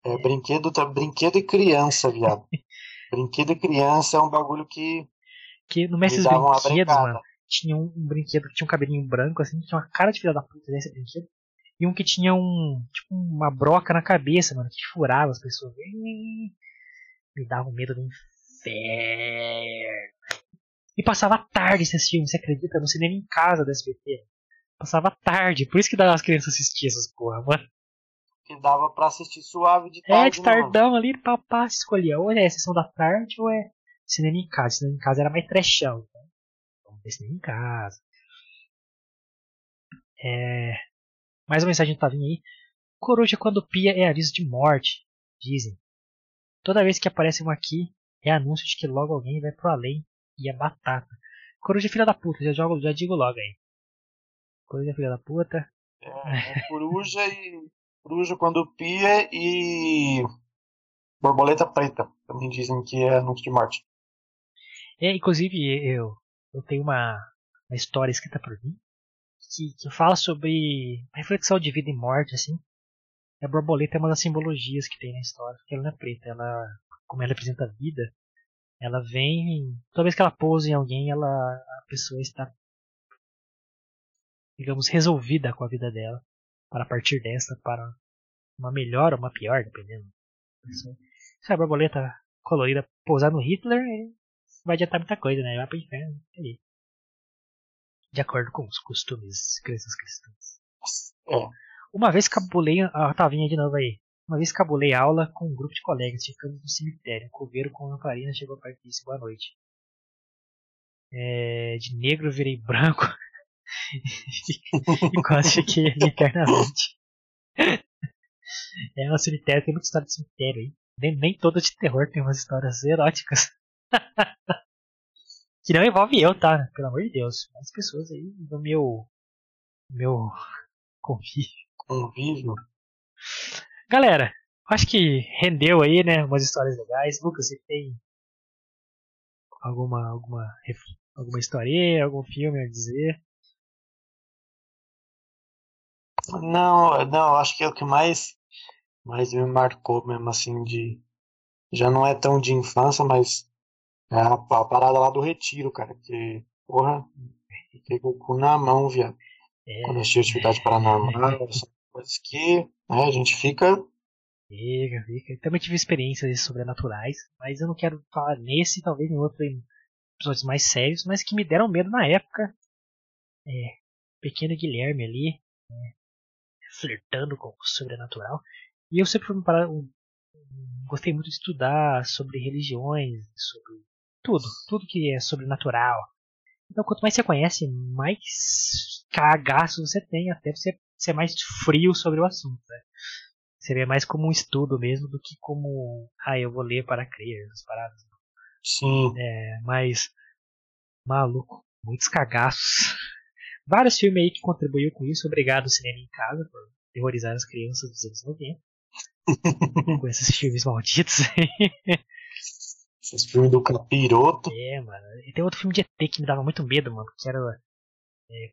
É, brinquedo, tá, brinquedo e criança, viado. brinquedo e criança é um bagulho que. Que no Mestre dos Brinquedos, mano, tinha um, um, brinquedo que tinha um cabelinho branco, assim, que tinha uma cara de filha da puta desse brinquedo. E um que tinha um. Tipo, uma broca na cabeça, mano, que furava as pessoas. Me dava um medo do inferno. E passava tarde esse filme, você acredita? No cinema em casa da SBT. Passava tarde, por isso que dava as crianças assistir essas porra, mano. Que dava pra assistir suave de tarde. É, de tardão não. ali, papá, escolhia. Ou é sessão da tarde ou é cinema em casa. Cinema em casa era mais trechão. Então, vamos ver cinema em casa. É. Mais uma mensagem tá vindo aí. Coruja quando pia é aviso de morte, dizem. Toda vez que aparece um aqui, é anúncio de que logo alguém vai pro além e é batata. Coruja é filha da puta, já, jogo, já digo logo aí. Coruja é filha da puta. É, é coruja e. Coruja quando pia e. Borboleta preta. Também dizem que é anúncio de morte. É, inclusive, eu, eu tenho uma, uma história escrita por mim que, que fala sobre reflexão de vida e morte, assim. A borboleta é uma das simbologias que tem na história, porque ela não é preta, ela, como ela representa a vida, ela vem, toda vez que ela pousa em alguém, ela, a pessoa está, digamos, resolvida com a vida dela, para partir dessa, para uma melhor ou uma pior, dependendo. Se a borboleta colorida pousar no Hitler, vai adiantar muita coisa, né? Vai para inferno. De acordo com os costumes crenças cristãs. É. Uma vez cabulei. Ah, tá, vinha de novo aí. Uma vez cabulei aula com um grupo de colegas, ficamos no cemitério. Um coveiro com lamparina chegou perto e disse boa noite. É, de negro virei branco e quase ali eternamente. É, no cemitério tem muita história de cemitério aí. Nem, nem toda de terror tem umas histórias eróticas. que não envolve eu, tá? Pelo amor de Deus. As pessoas aí do meu. meu convívio. Convívio. Galera, acho que rendeu aí, né? Umas histórias legais. Lucas, você tem alguma alguma alguma história, algum filme a dizer? Não, não, acho que é o que mais mais me marcou mesmo assim de já não é tão de infância, mas é a, a parada lá do retiro, cara, que porra, fiquei com o cu na mão, viado. É, Quando assisti atividade paranormal, são coisas que né, a gente fica Fica, fica. Também tive experiências sobrenaturais, mas eu não quero falar nesse, talvez em outro em episódios mais sérios, mas que me deram medo na época. É, pequeno Guilherme ali, é, flertando com o sobrenatural. E eu sempre fui parar, um, gostei muito de estudar sobre religiões, sobre tudo, tudo que é sobrenatural. Então, quanto mais você conhece, mais cagaço você tem, até você ser mais frio sobre o assunto. Né? Seria mais como um estudo mesmo do que como, ah, eu vou ler para crer, as paradas. Sim. É, mas, maluco, muitos cagaços. Vários filmes aí que contribuíram com isso. Obrigado, Cinema em Casa, por terrorizar as crianças dos anos 90. com esses filmes malditos aí. Esses filmes do capiroto. É, mano. E tem outro filme de ET que me dava muito medo, mano. Que era. É,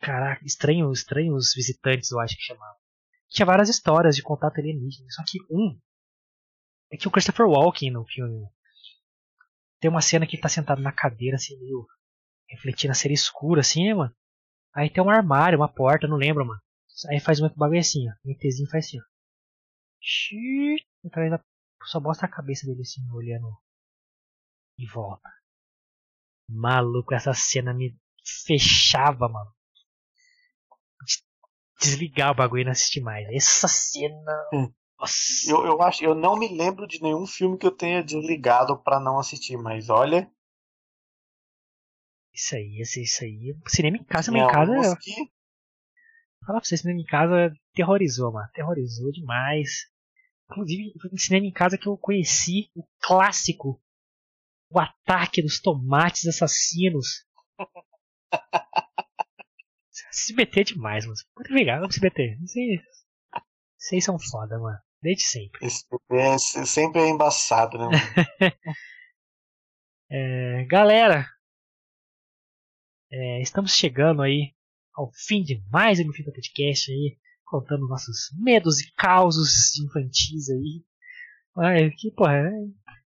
caraca, estranhos, estranhos visitantes, eu acho que chamava. Tinha várias histórias de contato alienígena. Só que um. É que o Christopher Walken no filme. Tem uma cena que ele tá sentado na cadeira, assim, meio. Refletindo a ser escura, assim, né, mano? Aí tem um armário, uma porta, não lembro, mano. Aí faz um bagulho assim, ó. O ETzinho faz assim, ó. Xiii, atrás da só mostra a cabeça dele assim, olhando e volta. Maluco, essa cena me fechava, mano. Desligar o bagulho e não assistir mais. Essa cena. Hum. Nossa. Eu, eu acho, eu não me lembro de nenhum filme que eu tenha desligado para não assistir, mas olha. Isso aí, isso, isso aí. Cinema em casa, cinema em casa. Eu... Que... Falar pra vocês, cinema em casa terrorizou, mano. Terrorizou demais. Inclusive, foi no cinema em casa que eu conheci o clássico O Ataque dos Tomates Assassinos. se meter demais, mano. Muito obrigado por se meter. Vocês, vocês são foda, mano. Desde sempre. É, sempre é embaçado, né? é, galera, é, estamos chegando aí ao fim de mais um Fita Podcast aí, contando nossos medos e causos infantis aí. Mas, que, porra, é,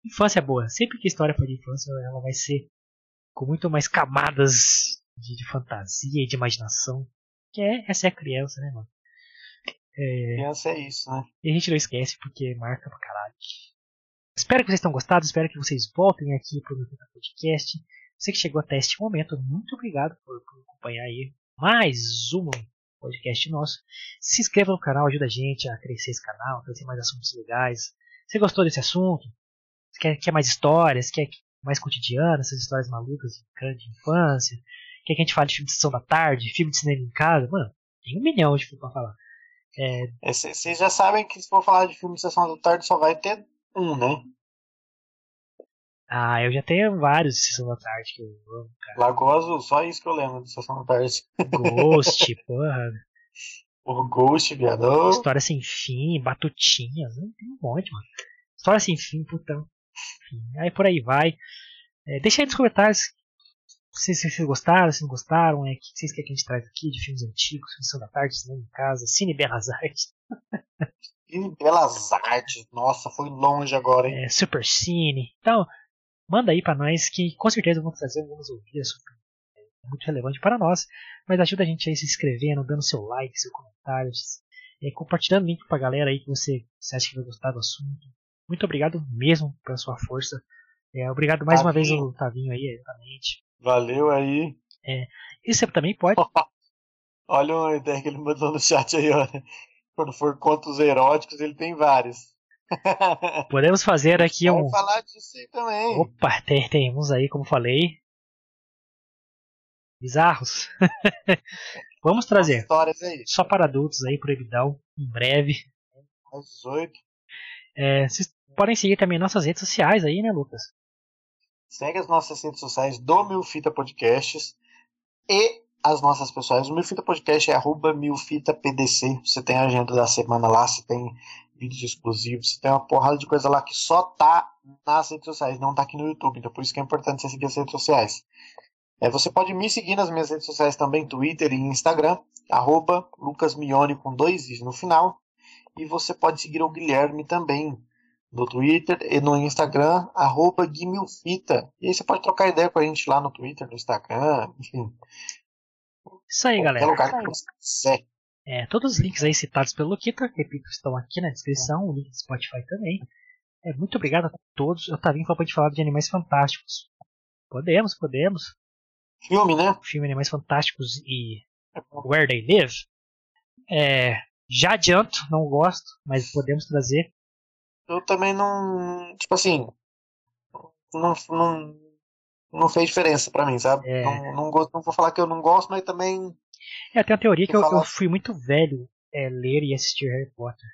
infância é boa. Sempre que a história for de infância, ela vai ser com muito mais camadas de, de fantasia e de imaginação. Que é, essa é a criança, né, mano? É, criança é isso, né? E a gente não esquece porque marca pra caralho. Espero que vocês tenham gostado, espero que vocês voltem aqui pro meu podcast. Você que chegou até este momento, muito obrigado por, por acompanhar aí mais um podcast nosso. Se inscreva no canal, ajuda a gente a crescer esse canal, trazer mais assuntos legais. Você gostou desse assunto? Quer, quer mais histórias? Quer mais cotidiano, essas histórias malucas de, de infância? Quer que a gente fale de filme de sessão da tarde, filme de cinema em casa? Mano, tem um milhão de filme pra falar. Vocês é... já sabem que se for falar de filme de sessão da tarde só vai ter um, né? Ah, eu já tenho vários de Sessão da Tarde que eu amo, cara. Lagoa Azul, só isso que eu lembro de Sessão da Tarde. Ghost, porra. O Ghost, viado. História Sem Fim, Batutinhas, né? tem um monte, mano. História Sem Fim, putão. Aí por aí vai. É, deixa aí nos comentários se se vocês gostaram, se não gostaram, é, o que vocês querem que a gente traz aqui de filmes antigos, Missão da Tarde, Cinema em Casa, Cine Belas Artes, Que belas artes. Nossa, foi longe agora, hein? é, Super Cine. Então, manda aí pra nós que com certeza vamos trazer, vamos ouvir, é é muito relevante para nós. Mas ajuda a gente aí se inscrevendo, dando seu like, seu comentário, é, compartilhando o link pra galera aí que você, você acha que vai gostar do assunto. Muito obrigado mesmo pela sua força. É, obrigado mais uma vez Tavinho. ao Tavinho aí, exatamente. Valeu aí. E você também pode. Olha uma ideia que ele mandou no chat aí, olha. Quando for contos eróticos, ele tem vários. Podemos fazer aqui um. Vamos falar disso aí também. Opa, tem, tem uns aí, como falei. Bizarros. Vamos trazer. Histórias aí. Só para adultos aí, proibidão, em breve. Mais 18. É, vocês podem seguir também nossas redes sociais aí, né, Lucas? Segue as nossas redes sociais do Milfita Podcasts e as nossas pessoais. O Milfita Podcast é arroba milfitapdc. Você tem a agenda da semana lá, você tem vídeos exclusivos, tem uma porrada de coisa lá que só tá nas redes sociais, não tá aqui no YouTube. Então por isso que é importante você seguir as redes sociais. É, você pode me seguir nas minhas redes sociais também, Twitter e Instagram, arroba lucasmione com dois i's no final. E você pode seguir o Guilherme também no Twitter e no Instagram, arroba Guimilfita. E aí você pode trocar ideia com a gente lá no Twitter, no Instagram, enfim. Isso aí, qualquer galera. lugar que você quiser. É, todos os links aí citados pelo Luquita, repito, estão aqui na descrição, o link do Spotify também. É, muito obrigado a todos. Eu tava vindo pra gente falar de Animais Fantásticos. Podemos, podemos. Filme, né? O filme Animais Fantásticos e Where They Live. É, já adianto, não gosto, mas podemos trazer. Eu também não. Tipo assim. Não, não, não fez diferença pra mim, sabe? É. Não, não, gosto, não vou falar que eu não gosto, mas também. É, tem a teoria que eu, eu fui muito velho é, ler e assistir Harry Potter.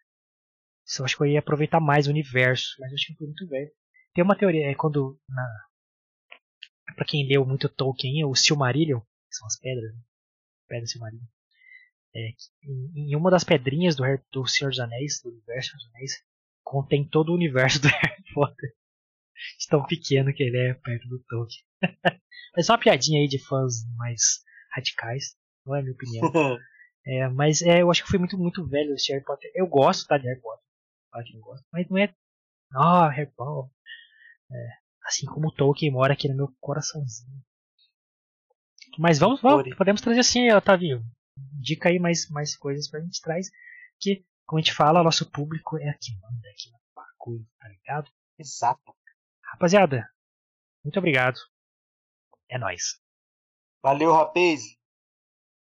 Eu acho que eu ia aproveitar mais o universo, mas acho que eu fui muito velho. Tem uma teoria, é quando. Na, pra quem leu muito Tolkien, o Silmarillion, que são as pedras, né? Pedras Silmarillion. É, em, em uma das pedrinhas do, Harry- do Senhor dos Anéis, do universo dos Anéis, contém todo o universo do Harry Potter. De tão pequeno que ele é perto do Tolkien. mas só uma piadinha aí de fãs mais radicais, não é minha opinião. É, mas é, eu acho que fui muito, muito velho esse Harry Potter. Eu gosto, tá, de Harry Potter. Claro que eu gosto. Mas não é. Ah, Harry Potter. É, assim como o Tolkien mora aqui no meu coraçãozinho. Mas vamos, vamos podemos trazer assim, Otávio. Dica aí mais, mais coisas pra gente traz. Que, como a gente fala, nosso público é aqui, manda aqui no bagulho, tá ligado? Exato. Rapaziada, muito obrigado. É nóis. Valeu, rapaz.